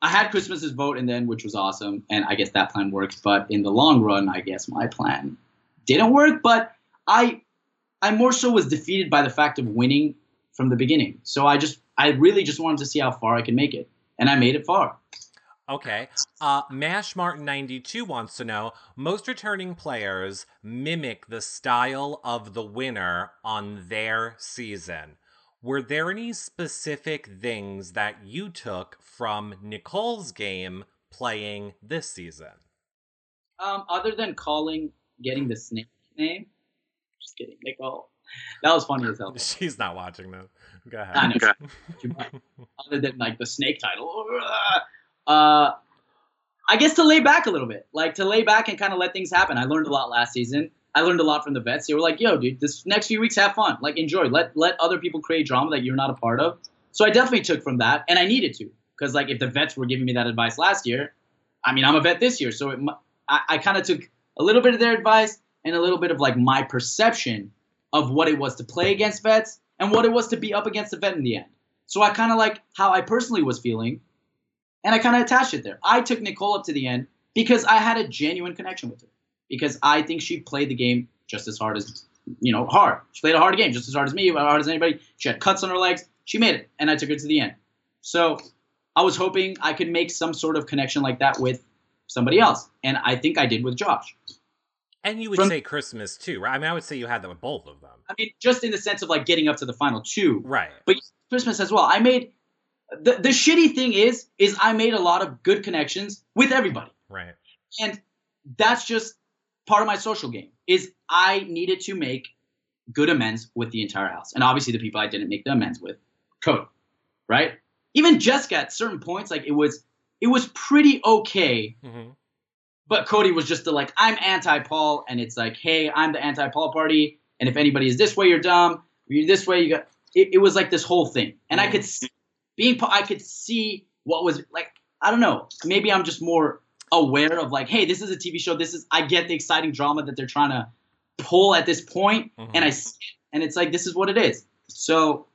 S1: I had Christmas's vote in the end, which was awesome, and I guess that plan worked. But in the long run, I guess my plan didn't work. But I I more so was defeated by the fact of winning from the beginning. So I just I really just wanted to see how far I could make it, and I made it far.
S2: Okay. Uh, Mash Martin 92 wants to know most returning players mimic the style of the winner on their season. Were there any specific things that you took from Nicole's game playing this season?
S1: Um, other than calling, getting the snake name, just kidding, Nicole. that was funny as hell.
S2: She's not watching this. Go ahead.
S1: I know. Other than like the snake title. Uh, I guess to lay back a little bit, like to lay back and kind of let things happen. I learned a lot last season. I learned a lot from the vets. They were like, "Yo, dude, this next few weeks have fun. Like, enjoy. Let let other people create drama that you're not a part of." So I definitely took from that, and I needed to, because like if the vets were giving me that advice last year, I mean, I'm a vet this year, so it, I, I kind of took a little bit of their advice and a little bit of like my perception of what it was to play against vets and what it was to be up against the vet in the end. So I kind of like how I personally was feeling, and I kind of attached it there. I took Nicole up to the end because I had a genuine connection with her because I think she played the game just as hard as you know hard. She played a hard game just as hard as me, as hard as anybody. She had cuts on her legs. She made it, and I took her to the end. So I was hoping I could make some sort of connection like that with somebody else, and I think I did with Josh.
S2: And you would From, say Christmas too, right? I mean, I would say you had that with both of them.
S1: I mean, just in the sense of like getting up to the final two,
S2: right?
S1: But Christmas as well. I made the the shitty thing is is I made a lot of good connections with everybody,
S2: right?
S1: And that's just part of my social game. Is I needed to make good amends with the entire house, and obviously the people I didn't make the amends with, Cody, right? Even Jessica at certain points, like it was it was pretty okay. Mm-hmm but Cody was just the like, I'm anti Paul, and it's like, hey, I'm the anti Paul party, and if anybody is this way, you're dumb. If you're this way, you got. It, it was like this whole thing, and I could see, being I could see what was like. I don't know. Maybe I'm just more aware of like, hey, this is a TV show. This is I get the exciting drama that they're trying to pull at this point, mm-hmm. and I and it's like this is what it is. So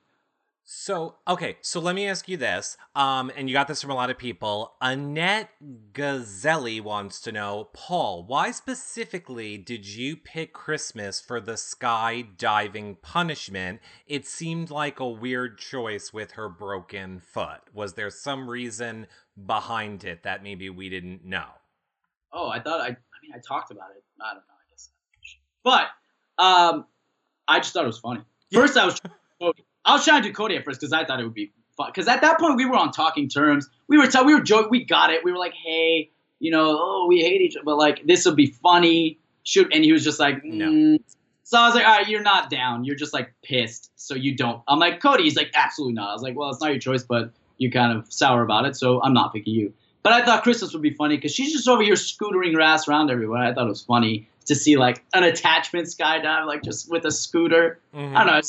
S2: so, okay, so let me ask you this. Um, and you got this from a lot of people. Annette Gazelli wants to know, Paul, why specifically did you pick Christmas for the skydiving punishment? It seemed like a weird choice with her broken foot. Was there some reason behind it that maybe we didn't know?
S1: Oh, I thought I. I mean, I talked about it. I don't know. I guess, but um, I just thought it was funny. First, I was. I was trying to do Cody at first because I thought it would be fun. Because at that point we were on talking terms. We were t- we were joking. We got it. We were like, hey, you know, oh, we hate each other, but like this will be funny. Shoot, and he was just like, mm. no. So I was like, all right, you're not down. You're just like pissed, so you don't. I'm like, Cody. He's like, absolutely not. I was like, well, it's not your choice, but you're kind of sour about it, so I'm not picking you. But I thought Christmas would be funny because she's just over here scootering her ass around everywhere. I thought it was funny to see like an attachment skydive, like just with a scooter. Mm-hmm. I don't know.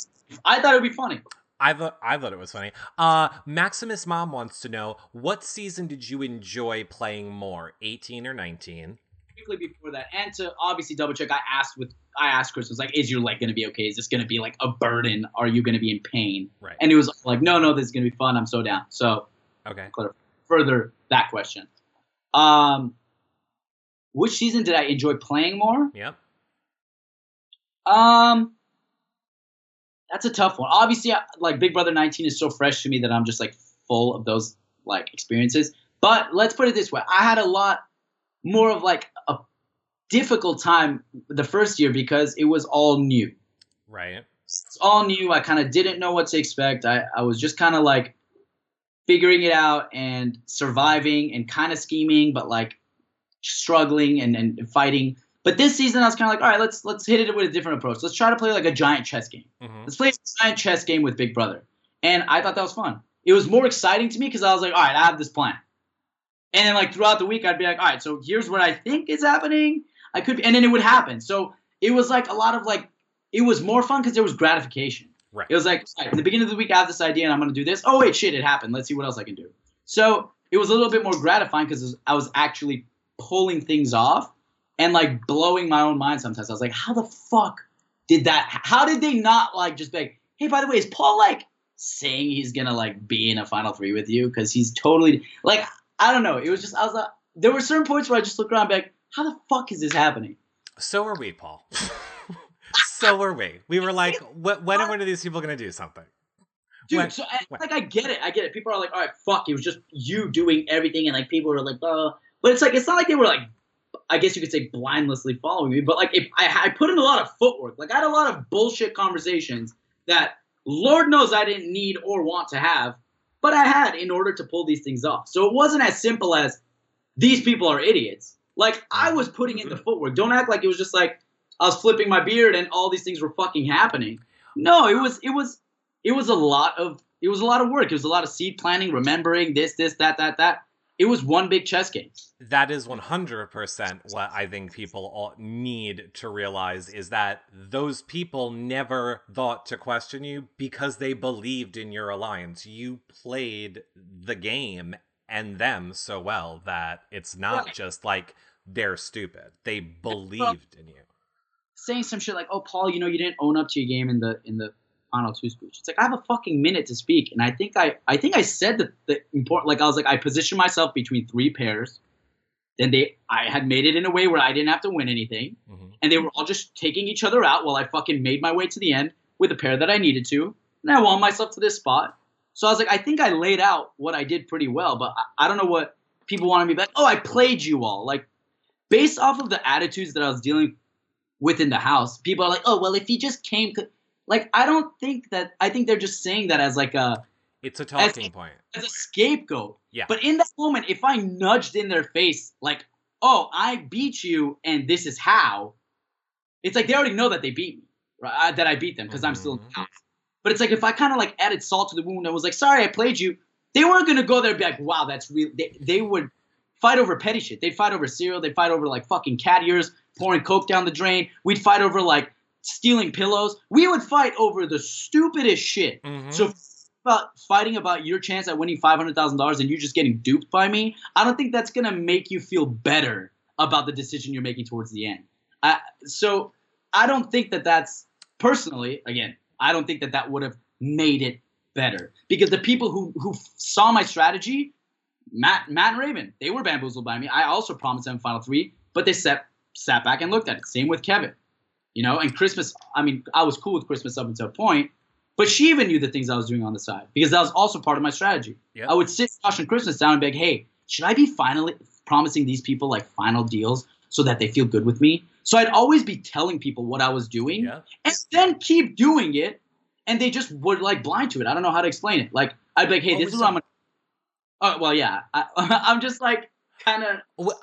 S1: I thought it would be funny.
S2: I thought I thought it was funny. Uh, Maximus Mom wants to know what season did you enjoy playing more, eighteen or nineteen?
S1: Quickly before that, and to obviously double check, I asked with I asked Chris was like, "Is your leg going to be okay? Is this going to be like a burden? Are you going to be in pain?"
S2: Right.
S1: And he was like, "No, no, this is going to be fun. I'm so down." So
S2: okay,
S1: further that question. Um, which season did I enjoy playing more?
S2: Yep.
S1: Um, that's a tough one. Obviously, like Big Brother 19 is so fresh to me that I'm just like full of those like experiences. But let's put it this way: I had a lot more of like a difficult time the first year because it was all new.
S2: Right.
S1: It's all new. I kind of didn't know what to expect. I, I was just kind of like figuring it out and surviving and kind of scheming, but like struggling and, and fighting. But this season, I was kind of like, all right, let's let's hit it with a different approach. Let's try to play like a giant chess game. Mm-hmm. Let's play a giant chess game with Big Brother. And I thought that was fun. It was more exciting to me because I was like, all right, I have this plan. And then like throughout the week, I'd be like, all right, so here's what I think is happening. I could, and then it would happen. So it was like a lot of like, it was more fun because there was gratification.
S2: Right.
S1: It was like, right, in the beginning of the week, I have this idea and I'm going to do this. Oh wait, shit, it happened. Let's see what else I can do. So it was a little bit more gratifying because I was actually pulling things off and like blowing my own mind sometimes. I was like, how the fuck did that? How did they not like just be like, hey, by the way, is Paul like saying he's gonna like be in a final three with you? Because he's totally like, I don't know. It was just I was like, there were certain points where I just looked around, and be like, how the fuck is this happening?
S2: So are we, Paul. so are we. We were like, when, when are one of these people gonna do something?
S1: Dude, when, so I, like I get it, I get it. People are like, all right, fuck, it was just you doing everything, and like people were like, oh, but it's like it's not like they were like I guess you could say blindlessly following me, but like if I, I put in a lot of footwork, like I had a lot of bullshit conversations that Lord knows I didn't need or want to have, but I had in order to pull these things off. So it wasn't as simple as these people are idiots. Like I was putting in the mm-hmm. footwork. Don't act like it was just like I was flipping my beard and all these things were fucking happening. No, it was it was it was a lot of it was a lot of work. It was a lot of seed planning, remembering this, this, that, that, that. It was one big chess game.
S2: That is 100% what I think people all need to realize is that those people never thought to question you because they believed in your alliance. You played the game and them so well that it's not just like they're stupid. They uh, believed in you.
S1: Saying some shit like, "Oh, Paul, you know, you didn't own up to your game in the in the final two speech." It's like I have a fucking minute to speak, and I think I I think I said the, the important. Like I was like I positioned myself between three pairs. Then they I had made it in a way where I didn't have to win anything, mm-hmm. and they were all just taking each other out while I fucking made my way to the end with a pair that I needed to, and I won myself to this spot. So I was like, I think I laid out what I did pretty well, but I, I don't know what people wanted me to be like. Oh, I played you all. Like based off of the attitudes that I was dealing with in the house, people are like, oh, well, if he just came, like I don't think that. I think they're just saying that as like a.
S2: It's a talking
S1: as,
S2: point.
S1: As a scapegoat.
S2: Yeah.
S1: But in that moment, if I nudged in their face, like, oh, I beat you, and this is how, it's like they already know that they beat me, right? That I beat them because mm-hmm. I'm still in the house. But it's like if I kind of like added salt to the wound and was like, sorry, I played you. They weren't gonna go there and be like, wow, that's real. They, they would fight over petty shit. They'd fight over cereal. They'd fight over like fucking cat ears, pouring coke down the drain. We'd fight over like stealing pillows. We would fight over the stupidest shit. Mm-hmm. So about fighting about your chance at winning five hundred thousand dollars and you just getting duped by me, I don't think that's gonna make you feel better about the decision you're making towards the end. I, so I don't think that that's personally again I don't think that that would have made it better because the people who who saw my strategy, Matt Matt and Raven, they were bamboozled by me. I also promised them final three, but they sat sat back and looked at it. Same with Kevin, you know. And Christmas, I mean, I was cool with Christmas up until a point, but she even knew the things I was doing on the side because that was also part of my strategy. Yep. I would sit Josh and Christmas down and be like, hey, should I be finally promising these people like final deals so that they feel good with me? So I'd always be telling people what I was doing yeah. and then keep doing it. And they just would like blind to it. I don't know how to explain it. Like I'd be like, hey, this is what I'm gonna Oh well yeah. I, am just like kind of
S2: well,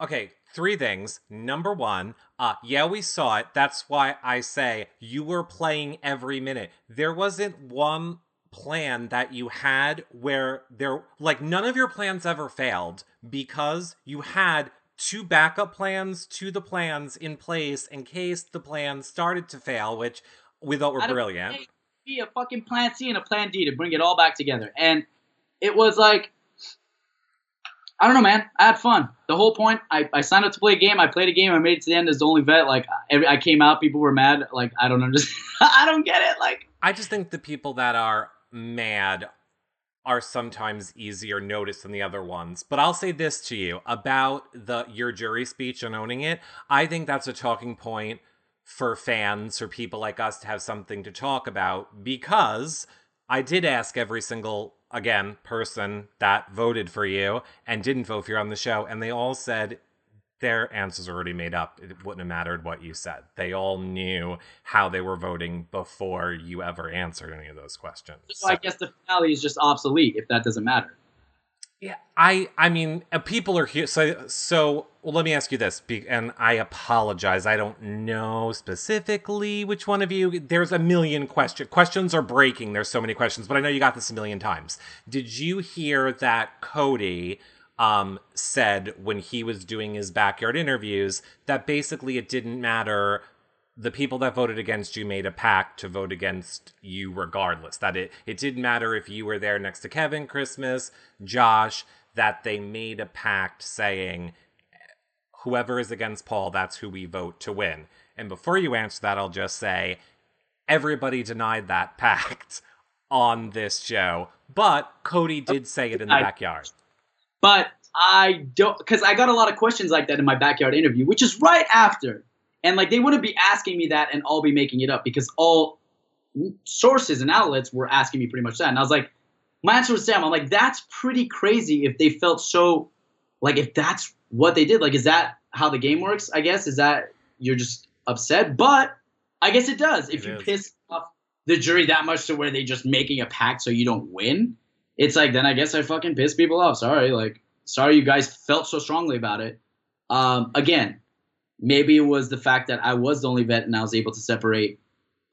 S2: Okay, three things. Number one, uh, yeah, we saw it. That's why I say you were playing every minute. There wasn't one plan that you had where there like none of your plans ever failed because you had two backup plans to the plans in place in case the plan started to fail, which we thought were brilliant.
S1: Be a fucking plan C and a plan D to bring it all back together. And it was like, I don't know, man. I had fun. The whole point, I, I signed up to play a game. I played a game. I made it to the end as the only vet. Like, every, I came out, people were mad. Like, I don't. Just, I don't get it. Like,
S2: I just think the people that are mad are sometimes easier noticed than the other ones. But I'll say this to you about the your jury speech and owning it. I think that's a talking point for fans, for people like us to have something to talk about because I did ask every single again person that voted for you and didn't vote for you on the show and they all said their answers are already made up. It wouldn't have mattered what you said. They all knew how they were voting before you ever answered any of those questions.
S1: So, so I guess the finale is just obsolete if that doesn't matter.
S2: Yeah, I I mean, uh, people are here. So so well, let me ask you this, and I apologize. I don't know specifically which one of you. There's a million questions. Questions are breaking. There's so many questions, but I know you got this a million times. Did you hear that Cody? um, said when he was doing his backyard interviews that basically it didn't matter the people that voted against you made a pact to vote against you regardless that it it didn't matter if you were there next to Kevin Christmas Josh that they made a pact saying whoever is against Paul that's who we vote to win and before you answer that I'll just say everybody denied that pact on this show but Cody did say it in the backyard
S1: but I don't, because I got a lot of questions like that in my backyard interview, which is right after. And like they wouldn't be asking me that and I'll be making it up because all sources and outlets were asking me pretty much that. And I was like, my answer was Sam. I'm like, that's pretty crazy if they felt so, like, if that's what they did. Like, is that how the game works? I guess is that you're just upset, but I guess it does. If it you is. piss off the jury that much to where they just making a pact so you don't win, it's like then I guess I fucking piss people off. Sorry, like sorry you guys felt so strongly about it. Um, again, maybe it was the fact that I was the only vet and I was able to separate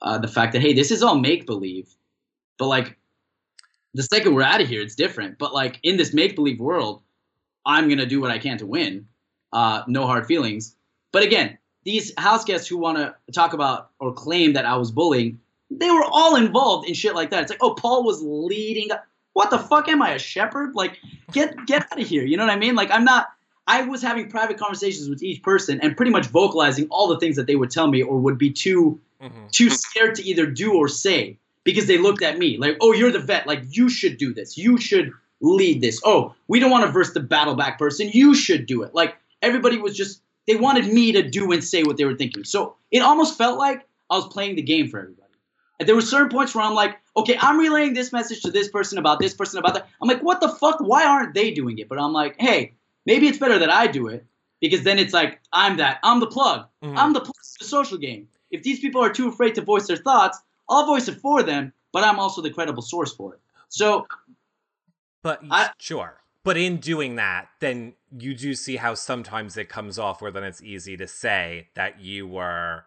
S1: uh, the fact that hey, this is all make believe, but like the second we're out of here, it's different. But like in this make believe world, I'm gonna do what I can to win. Uh, no hard feelings. But again, these house guests who want to talk about or claim that I was bullying, they were all involved in shit like that. It's like, oh, Paul was leading. What the fuck am I a shepherd? Like, get get out of here. You know what I mean? Like, I'm not. I was having private conversations with each person and pretty much vocalizing all the things that they would tell me or would be too mm-hmm. too scared to either do or say because they looked at me like, oh, you're the vet. Like, you should do this. You should lead this. Oh, we don't want to verse the battle back person. You should do it. Like, everybody was just, they wanted me to do and say what they were thinking. So it almost felt like I was playing the game for everybody. And there were certain points where I'm like, okay, I'm relaying this message to this person about this person about that. I'm like, what the fuck? Why aren't they doing it? But I'm like, hey, maybe it's better that I do it because then it's like I'm that. I'm the plug. Mm-hmm. I'm the plug the social game. If these people are too afraid to voice their thoughts, I'll voice it for them, but I'm also the credible source for it. So,
S2: but I, sure. But in doing that, then you do see how sometimes it comes off where then it's easy to say that you were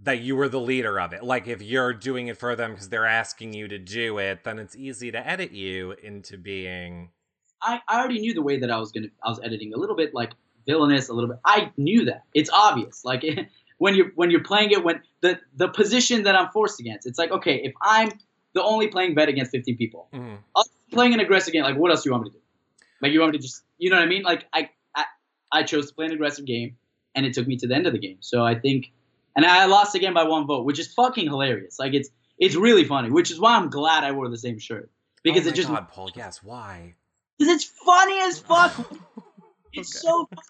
S2: that you were the leader of it. Like if you're doing it for them because they're asking you to do it, then it's easy to edit you into being.
S1: I, I already knew the way that I was gonna I was editing a little bit like villainous, a little bit. I knew that it's obvious. Like when you're when you're playing it when the the position that I'm forced against. It's like okay, if I'm the only playing vet against 15 people, mm-hmm. I'm playing an aggressive game. Like what else do you want me to do? Like you want me to just you know what I mean? Like I I, I chose to play an aggressive game, and it took me to the end of the game. So I think, and I lost again by one vote, which is fucking hilarious. Like it's it's really funny, which is why I'm glad I wore the same shirt because
S2: oh
S1: it just
S2: God, Paul. Yes, why?
S1: Because it's funny as fuck. it's okay. so funny.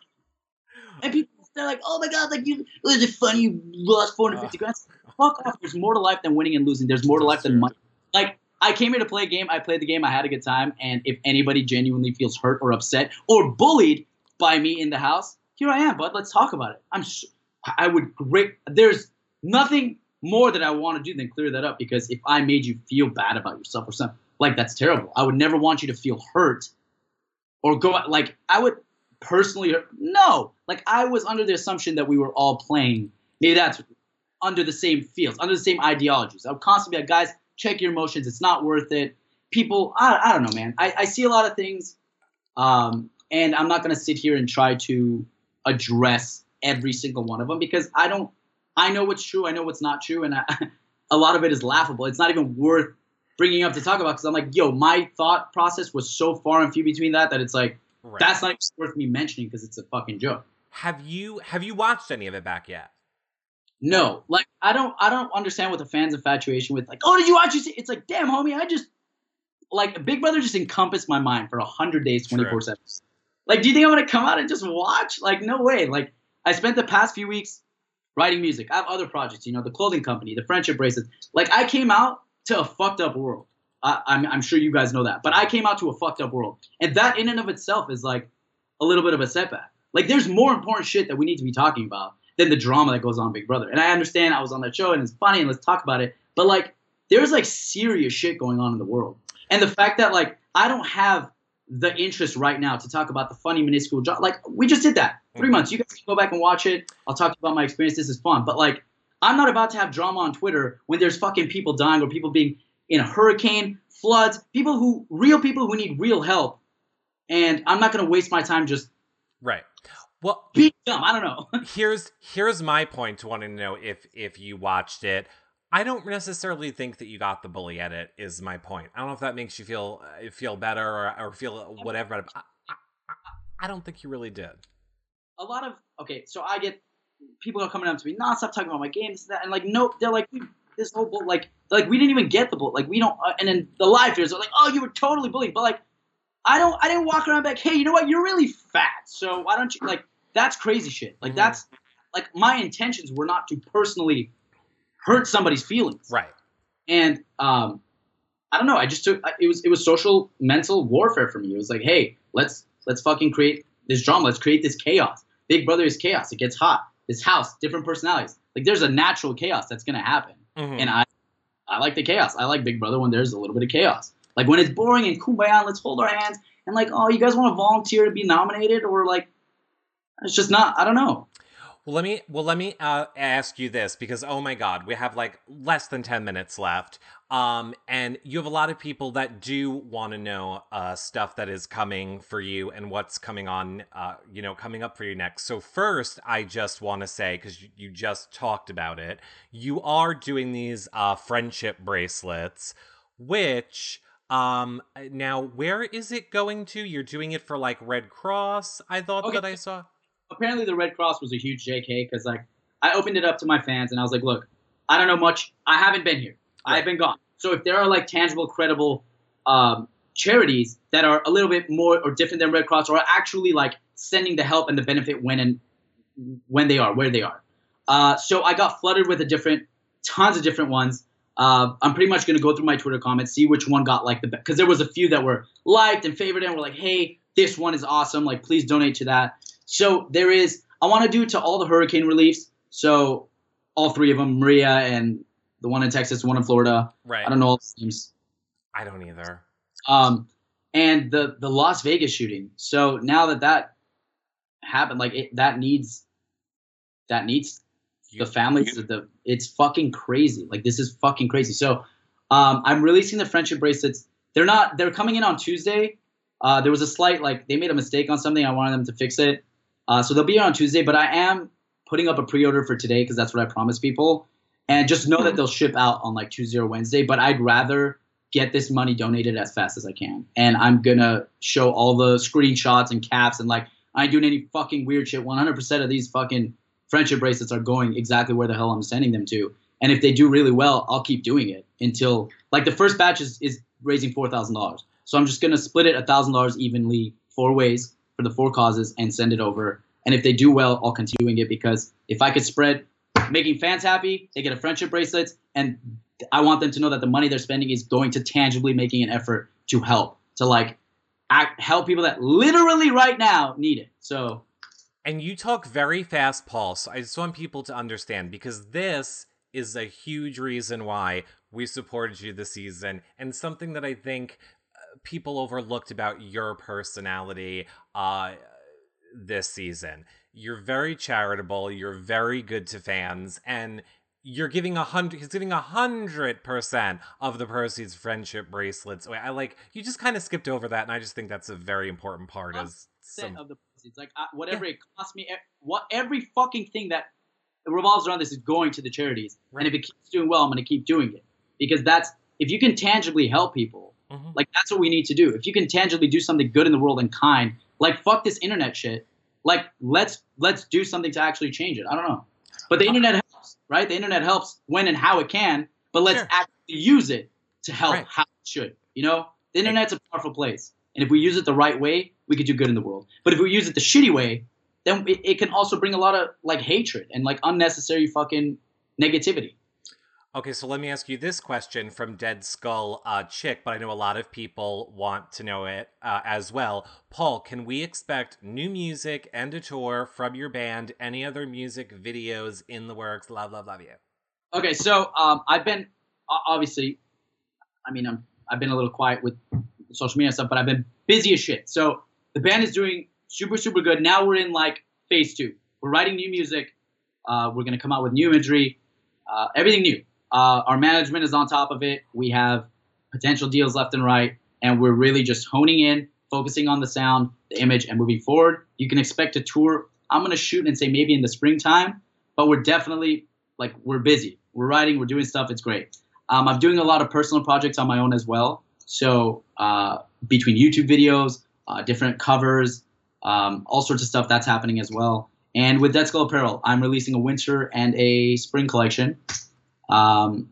S1: and people they're like, oh my god, like you, was it funny? You lost 450 ah. grand. Fuck off. There's more to life than winning and losing. There's more to life than money. Like I came here to play a game. I played the game. I had a good time. And if anybody genuinely feels hurt or upset or bullied by me in the house, here I am, bud. Let's talk about it. I'm. I would great. There's nothing more that I want to do than clear that up because if I made you feel bad about yourself or something, like that's terrible. I would never want you to feel hurt or go like I would personally no. Like i was under the assumption that we were all playing. Maybe that's under the same fields under the same ideologies. I would constantly like guys check your emotions. It's not worth it. People i, I don't know man. I, I see a lot of things um, and i'm not to sit here and try to address every single one of them because i don't i know what's true i know what's not true and I, a lot of it is laughable. It's not even worth bringing up to talk about because i'm like yo my thought process was so far and few between that that it's like Right. That's not worth me mentioning because it's a fucking joke.
S2: Have you have you watched any of it back yet?
S1: No, like I don't I don't understand what the fans' infatuation with like. Oh, did you watch it? It's like, damn, homie, I just like Big Brother just encompassed my mind for hundred days, twenty four seven. Like, do you think I'm gonna come out and just watch? Like, no way. Like, I spent the past few weeks writing music. I have other projects, you know, the clothing company, the friendship bracelets. Like, I came out to a fucked up world. I, am I'm sure you guys know that. But I came out to a fucked up world, and that in and of itself is like a little bit of a setback. Like there's more important shit that we need to be talking about than the drama that goes on Big Brother. And I understand I was on that show and it's funny and let's talk about it. But like there's like serious shit going on in the world, and the fact that like I don't have the interest right now to talk about the funny minuscule job. Like we just did that 3 mm-hmm. months. You guys can go back and watch it. I'll talk about my experience. This is fun, but like I'm not about to have drama on Twitter when there's fucking people dying or people being in a hurricane, floods, people who real people who need real help. And I'm not going to waste my time just
S2: right. Well,
S1: be dumb. I don't know.
S2: here's here's my point to wanting to know if if you watched it. I don't necessarily think that you got the bully edit. Is my point. I don't know if that makes you feel uh, feel better or, or feel whatever. I, I, I don't think you really did.
S1: A lot of okay, so I get people are coming up to me, nah, stop talking about my games, that, and like, nope, they're like, this whole bull, like, like we didn't even get the bull, like we don't, uh, and then the live feeds are like, oh, you were totally bullied, but like, I don't, I didn't walk around like, hey, you know what, you're really fat, so why don't you, like, that's crazy shit, like mm-hmm. that's, like my intentions were not to personally hurt somebody's feelings,
S2: right,
S1: and um, I don't know, I just took, it was, it was social mental warfare for me. It was like, hey, let's, let's fucking create this drama, let's create this chaos. Big Brother is chaos. It gets hot. This house, different personalities. Like there's a natural chaos that's gonna happen. Mm-hmm. And I, I like the chaos. I like Big Brother when there's a little bit of chaos. Like when it's boring and kumbaya, let's hold our hands and like, oh, you guys want to volunteer to be nominated or like, it's just not. I don't know.
S2: Well, let me well let me uh, ask you this because oh my god, we have like less than ten minutes left, um, and you have a lot of people that do want to know uh, stuff that is coming for you and what's coming on, uh, you know, coming up for you next. So first, I just want to say because you, you just talked about it, you are doing these uh, friendship bracelets, which um now where is it going to you're doing it for like red cross i thought
S1: Okay.
S2: that i saw
S1: apparently the Red Cross was a huge JK because like I opened it up to my fans and I was like, look, I don't know much. I haven't been here.
S2: Right.
S1: I've been gone. So if there are like tangible, credible um, charities that are a little bit more or different than Red Cross or are actually like sending the help and the benefit when and when they are, where they are. Uh, so I got flooded with a different, tons of different ones. Uh, I'm pretty much going to go through my Twitter comments, see which one got like the best. Because there was a few that were liked and favored and were like, hey, this one is awesome. Like, please donate to that. So there is, I want to do it to all the hurricane reliefs. So all three of them, Maria and the one in Texas, the one in Florida.
S2: right
S1: I don't know all the names.
S2: i don't either
S1: Um, and the the Las Vegas shooting. So now that that happened, like it, that needs that needs the families. The it's fucking crazy. Like this is fucking crazy. So um, I'm releasing the friendship bracelets. They're not. They're coming in on Tuesday. Uh, there was a slight like they made a mistake on something. I wanted them to fix it. Uh, so they'll be here on Tuesday. But I am putting up a pre-order for today because that's what I promised people. And just know that they'll ship out on like Tuesday or Wednesday. But I'd rather get this money donated as fast as I can. And I'm gonna show all the screenshots and caps and like I ain't doing any fucking weird shit. 100% of these fucking friendship bracelets are going exactly where the hell I'm sending them to. And if they do really well, I'll keep doing it until like the first batch is, is raising four thousand dollars. So I'm just gonna split it thousand dollars evenly four ways for the four causes and send it over. And if they do well, I'll continue doing it because if I could spread making fans happy, they get a friendship bracelets, and I want them to know that the money they're spending is going to tangibly making an effort to help to like act, help people that literally right now need it. So
S2: And you talk very fast, Paul. So I just want people to understand because this is a huge reason why we supported you this season and something that I think people overlooked about your personality uh, this season. You're very charitable, you're very good to fans, and you're giving a hundred he's giving a hundred percent of the proceeds friendship bracelets. I like you just kind of skipped over that and I just think that's a very important part
S1: percent
S2: some
S1: of the proceeds. Like I, whatever it costs me, what every fucking thing that revolves around this is going to the charities.
S2: Right.
S1: And if it keeps doing well, I'm going to keep doing it because that's if you can tangibly help people,
S2: Mhm.
S1: like that's what we need to do. If you can tangibly do something good in the world and kind, like fuck this internet shit. Like let's let's do something to actually change it. I don't know, but the internet helps, right? The internet helps when and how it can, but let's
S2: Sure.
S1: actually use it to help
S2: Right.
S1: how it should. You know, the internet's a powerful place, and if we use it the right way, we could do good in the world. But if we use it the shitty way, then it, it can also bring a lot of like hatred and like unnecessary fucking negativity.
S2: Okay, so let me ask you this question from Dead Skull uh, Chick, but I know a lot of people want to know it uh, as well. Paul, can we expect new music and a tour from your band? Any other music videos in the works? Love, love, love you.
S1: Okay, so um, I've been obviously, I mean, I'm I've been a little quiet with social media stuff, but I've been busy as shit. So the band is doing super super good. Now we're in like phase two. We're writing new music. Uh, we're gonna come out with new imagery, uh, everything new. Uh, our management is on top of it. We have potential deals left and right, and we're really just honing in, focusing on the sound, the image, and moving forward. You can expect a tour. I'm gonna shoot and say maybe in the springtime, but we're definitely like we're busy. We're writing. We're doing stuff. It's great. Um, I'm doing a lot of personal projects on my own as well. So uh, between YouTube videos, uh, different covers, um, all sorts of stuff that's happening as well. And with Dead Skull Apparel, I'm releasing a winter and a spring collection. Um,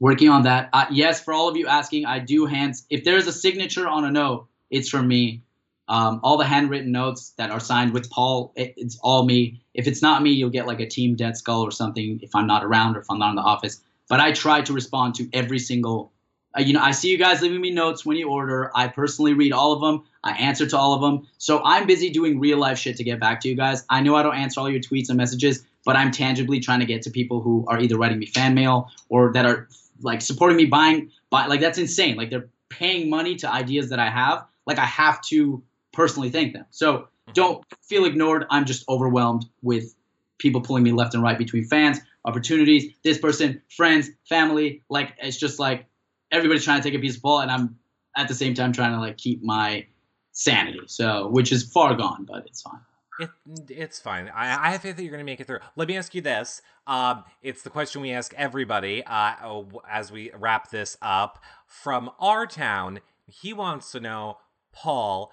S1: working on that. Uh, yes, for all of you asking, I do hands. If there's a signature on a note, it's from me. Um, all the handwritten notes that are signed with Paul, it, it's all me. If it's not me, you'll get like a Team Dead Skull or something if I'm not around or if I'm not in the office. But I try to respond to every single. Uh, you know, I see you guys leaving me notes when you order. I personally read all of them. I answer to all of them. So I'm busy doing real life shit to get back to you guys. I know I don't answer all your tweets and messages, but I'm tangibly trying to get to people who are either writing me fan mail or that are like supporting me buying. Buy, like that's insane. Like they're paying money to ideas that I have. Like I have to personally thank them. So don't feel ignored. I'm just overwhelmed with people pulling me left and right between fans, opportunities, this person, friends, family. Like it's just like everybody's trying to take a piece of Paul, and I'm at the same time trying to like keep my sanity. So, which is far gone, but it's fine.
S2: It, it's fine. I, I have faith that you're going to make it through. Let me ask you this. Um, it's the question we ask everybody uh, oh, as we wrap this up. From our town, he wants to know, Paul,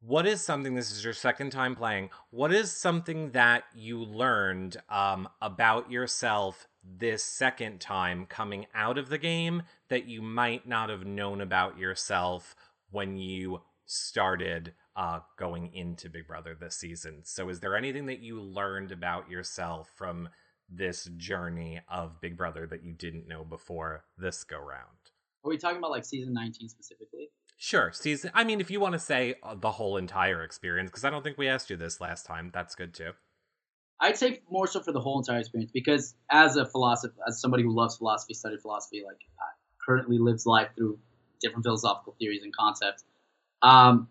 S2: what is something, this is your second time playing, what is something that you learned um, about yourself this second time coming out of the game that you might not have known about yourself when you started uh, going into Big Brother this season. So, is there anything that you learned about yourself from this journey of Big Brother that you didn't know before this go round?
S1: Are we talking about like season 19 specifically?
S2: Sure, season. I mean, if you want to say uh, the whole entire experience, because I don't think we asked you this last time, that's good too.
S1: I'd say more so for the whole entire experience because as a philosopher, as somebody who loves philosophy, studied philosophy, like currently lives life through different philosophical theories and concepts. Um,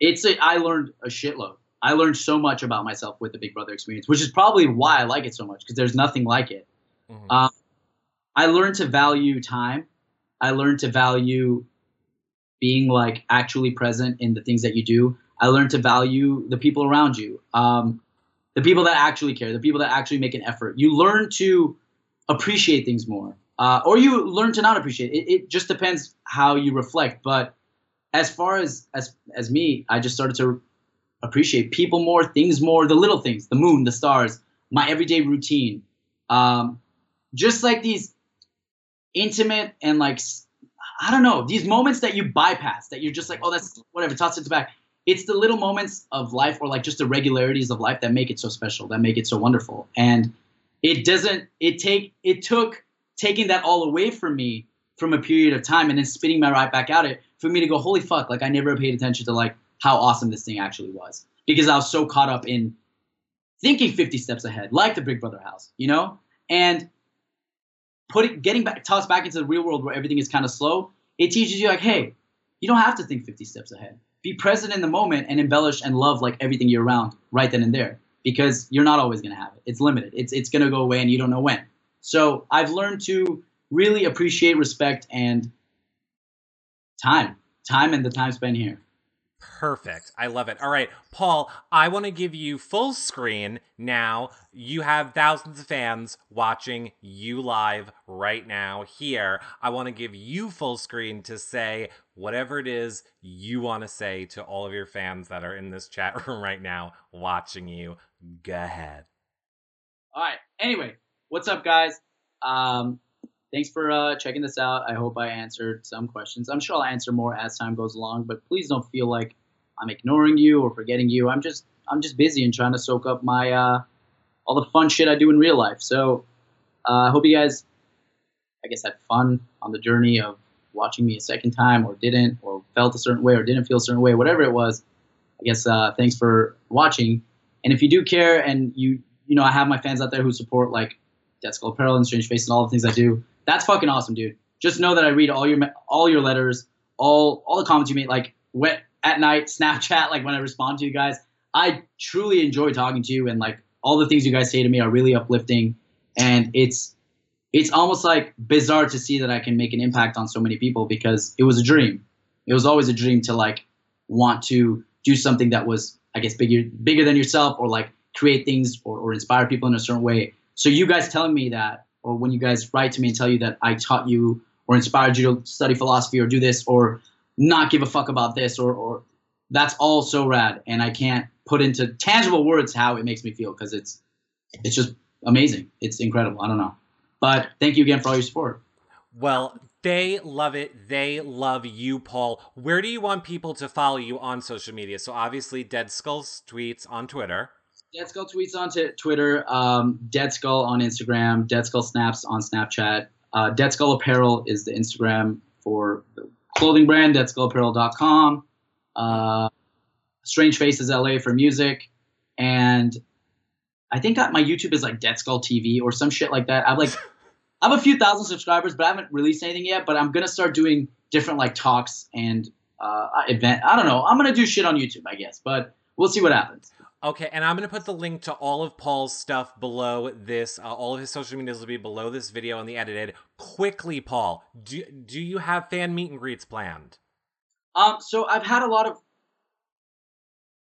S1: it's a, I learned a shitload. I learned so much about myself with the Big Brother experience, which is probably why I like it so much because there's nothing like it. Mm-hmm. Um, I learned to value time. I learned to value being like actually present in the things that you do. I learned to value the people around you, um, the people that actually care, the people that actually make an effort. You learn to appreciate things more, uh, or you learn to not appreciate it. It just depends how you reflect. But as far as as as me, I just started to appreciate people more, things more, the little things, the moon, the stars, my everyday routine, um, just like these intimate and like I don't know these moments that you bypass that you're just like oh that's whatever toss it to back. It's the little moments of life or like just the regularities of life that make it so special, that make it so wonderful, and it doesn't. It take it took taking that all away from me from a period of time and then spitting my right back out it for me to go, holy fuck, like I never paid attention to like how awesome this thing actually was because I was so caught up in thinking 50 steps ahead, like the Big Brother house, you know, and putting getting back tossed back into the real world where everything is kind of slow. It teaches you like, hey, you don't have to think 50 steps ahead. Be present in the moment and embellish and love like everything you're around right then and there because you're not always going to have it. It's limited. It's it's going to go away and you don't know when. So I've learned to really appreciate respect and time, time and the time spent here.
S2: Perfect. I love it. All right, Paul, I want to give you full screen now. You have thousands of fans watching you live right now here. I want to give you full screen to say whatever it is you want to say to all of your fans that are in this chat room right now watching you. Go ahead.
S1: All right. Anyway, what's up, guys? Um, thanks for uh, checking this out. I hope I answered some questions. I'm sure I'll answer more as time goes along, but please don't feel like I'm ignoring you or forgetting you. I'm just I'm just busy and trying to soak up my uh, all the fun shit I do in real life. So uh, I hope you guys, I guess, had fun on the journey of watching me a second time, or didn't, or felt a certain way, or didn't feel a certain way, whatever it was. I guess uh, thanks for watching. And if you do care, and you you know, I have my fans out there who support like Dead Skull Apparel and Strange Face and all the things I do that's fucking awesome, dude. Just know that I read all your all your letters, all all the comments you made, like wet at night, Snapchat, like when I respond to you guys. I truly enjoy talking to you, and like all the things you guys say to me are really uplifting, and it's it's almost like bizarre to see that I can make an impact on so many people because it was a dream. It was always a dream to like want to do something that was, I guess, bigger bigger than yourself, or like create things or, or inspire people in a certain way. So you guys telling me that or when you guys write to me and tell you that I taught you or inspired you to study philosophy or do this or not give a fuck about this or, or that's all so rad and I can't put into tangible words how it makes me feel because it's it's just amazing. It's incredible. I don't know. But thank you again for all your support.
S2: Well, they love it. They love you, Paul. Where do you want people to follow you on social media? So obviously Dead Skulls tweets on Twitter.
S1: Dead Skull tweets on t- Twitter. Um, Dead Skull on Instagram. Dead Skull snaps on Snapchat. Uh, Dead Skull Apparel is the Instagram for the clothing brand. DeadSkullApparel.com. Uh, Strange Faces LA for music, and I think my YouTube is like Dead Skull TV or some shit like that. I've like I have a few thousand subscribers, but I haven't released anything yet. But I'm gonna start doing different like talks and uh, event. I don't know. I'm gonna do shit on YouTube, I guess, but we'll see what happens.
S2: Okay, and I'm going to put the link to all of Paul's stuff below this. Uh, all of his social medias will be below this video and the edited. Quickly, Paul, do do you have fan meet and greets planned?
S1: Um, so I've had a lot of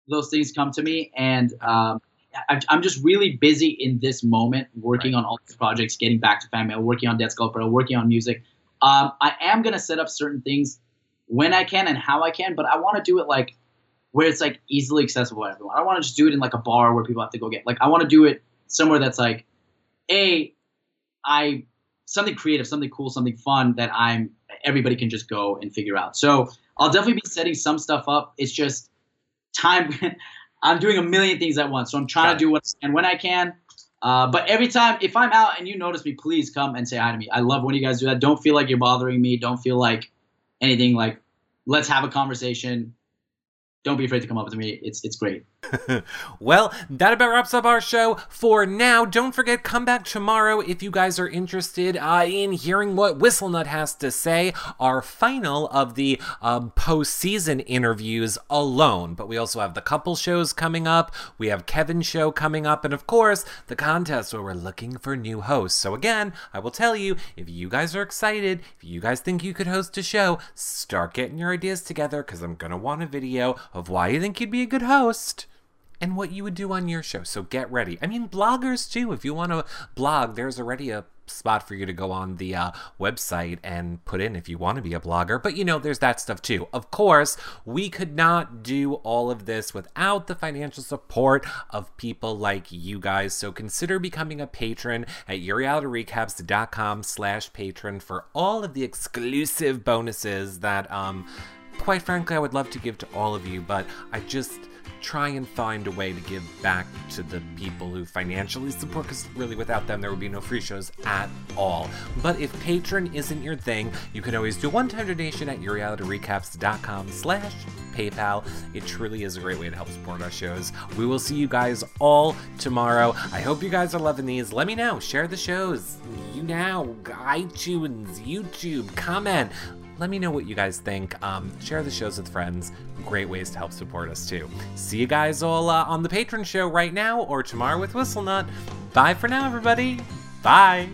S1: those things come to me, and um, I, I'm just really busy in this moment, working
S2: Right.
S1: on all these projects, getting back to fan mail, working on Dead Sculptor, working on music. Um, I am gonna set up certain things when I can and how I can, but I want to do it like where it's like easily accessible to everyone. I don't want to just do it in like a bar where people have to go get. Like I want to do it somewhere that's like, a, I something creative, something cool, something fun that I'm everybody can just go and figure out. So I'll definitely be setting some stuff up. It's just time. I'm doing a million things at once, so I'm trying
S2: Got
S1: to
S2: it.
S1: do what and when I can. Uh, but every time, if I'm out and you notice me, please come and say hi to me. I love when you guys do that. Don't feel like you're bothering me. Don't feel like anything. Like, let's have a conversation. Don't be afraid to come up to me. It's it's great.
S2: well, that about wraps up our show for now. Don't forget, come back tomorrow if you guys are interested uh, in hearing what Whistlenut has to say. Our final of the um, postseason interviews alone. But we also have the couple shows coming up. We have Kevin's show coming up. And of course, the contest where we're looking for new hosts. So again, I will tell you, if you guys are excited, if you guys think you could host a show, start getting your ideas together because I'm going to want a video of why you think you'd be a good host and what you would do on your show. So get ready. I mean, bloggers too. If you want to blog, there's already a spot for you to go on the uh, website and put in if you want to be a blogger. But you know, there's that stuff too. Of course, we could not do all of this without the financial support of people like you guys. So consider becoming a patron at yourrealityrecaps.com slash patron for all of the exclusive bonuses that, um, quite frankly, I would love to give to all of you, but I just try and find a way to give back to the people who financially support because really without them there would be no free shows at all. But if Patreon isn't your thing you can always do one-time donation at yourrealityrecaps.com slash paypal. It truly is a great way to help support our shows. We will see you guys all tomorrow. I hope you guys are loving these. Let me know. Share the shows. You now. itunes youtube. Comment let me know what you guys think. Um, share the shows with friends. Great ways to help support us too. See you guys all uh, on the Patreon show right now or tomorrow with Whistlenut. Bye for now, everybody. Bye.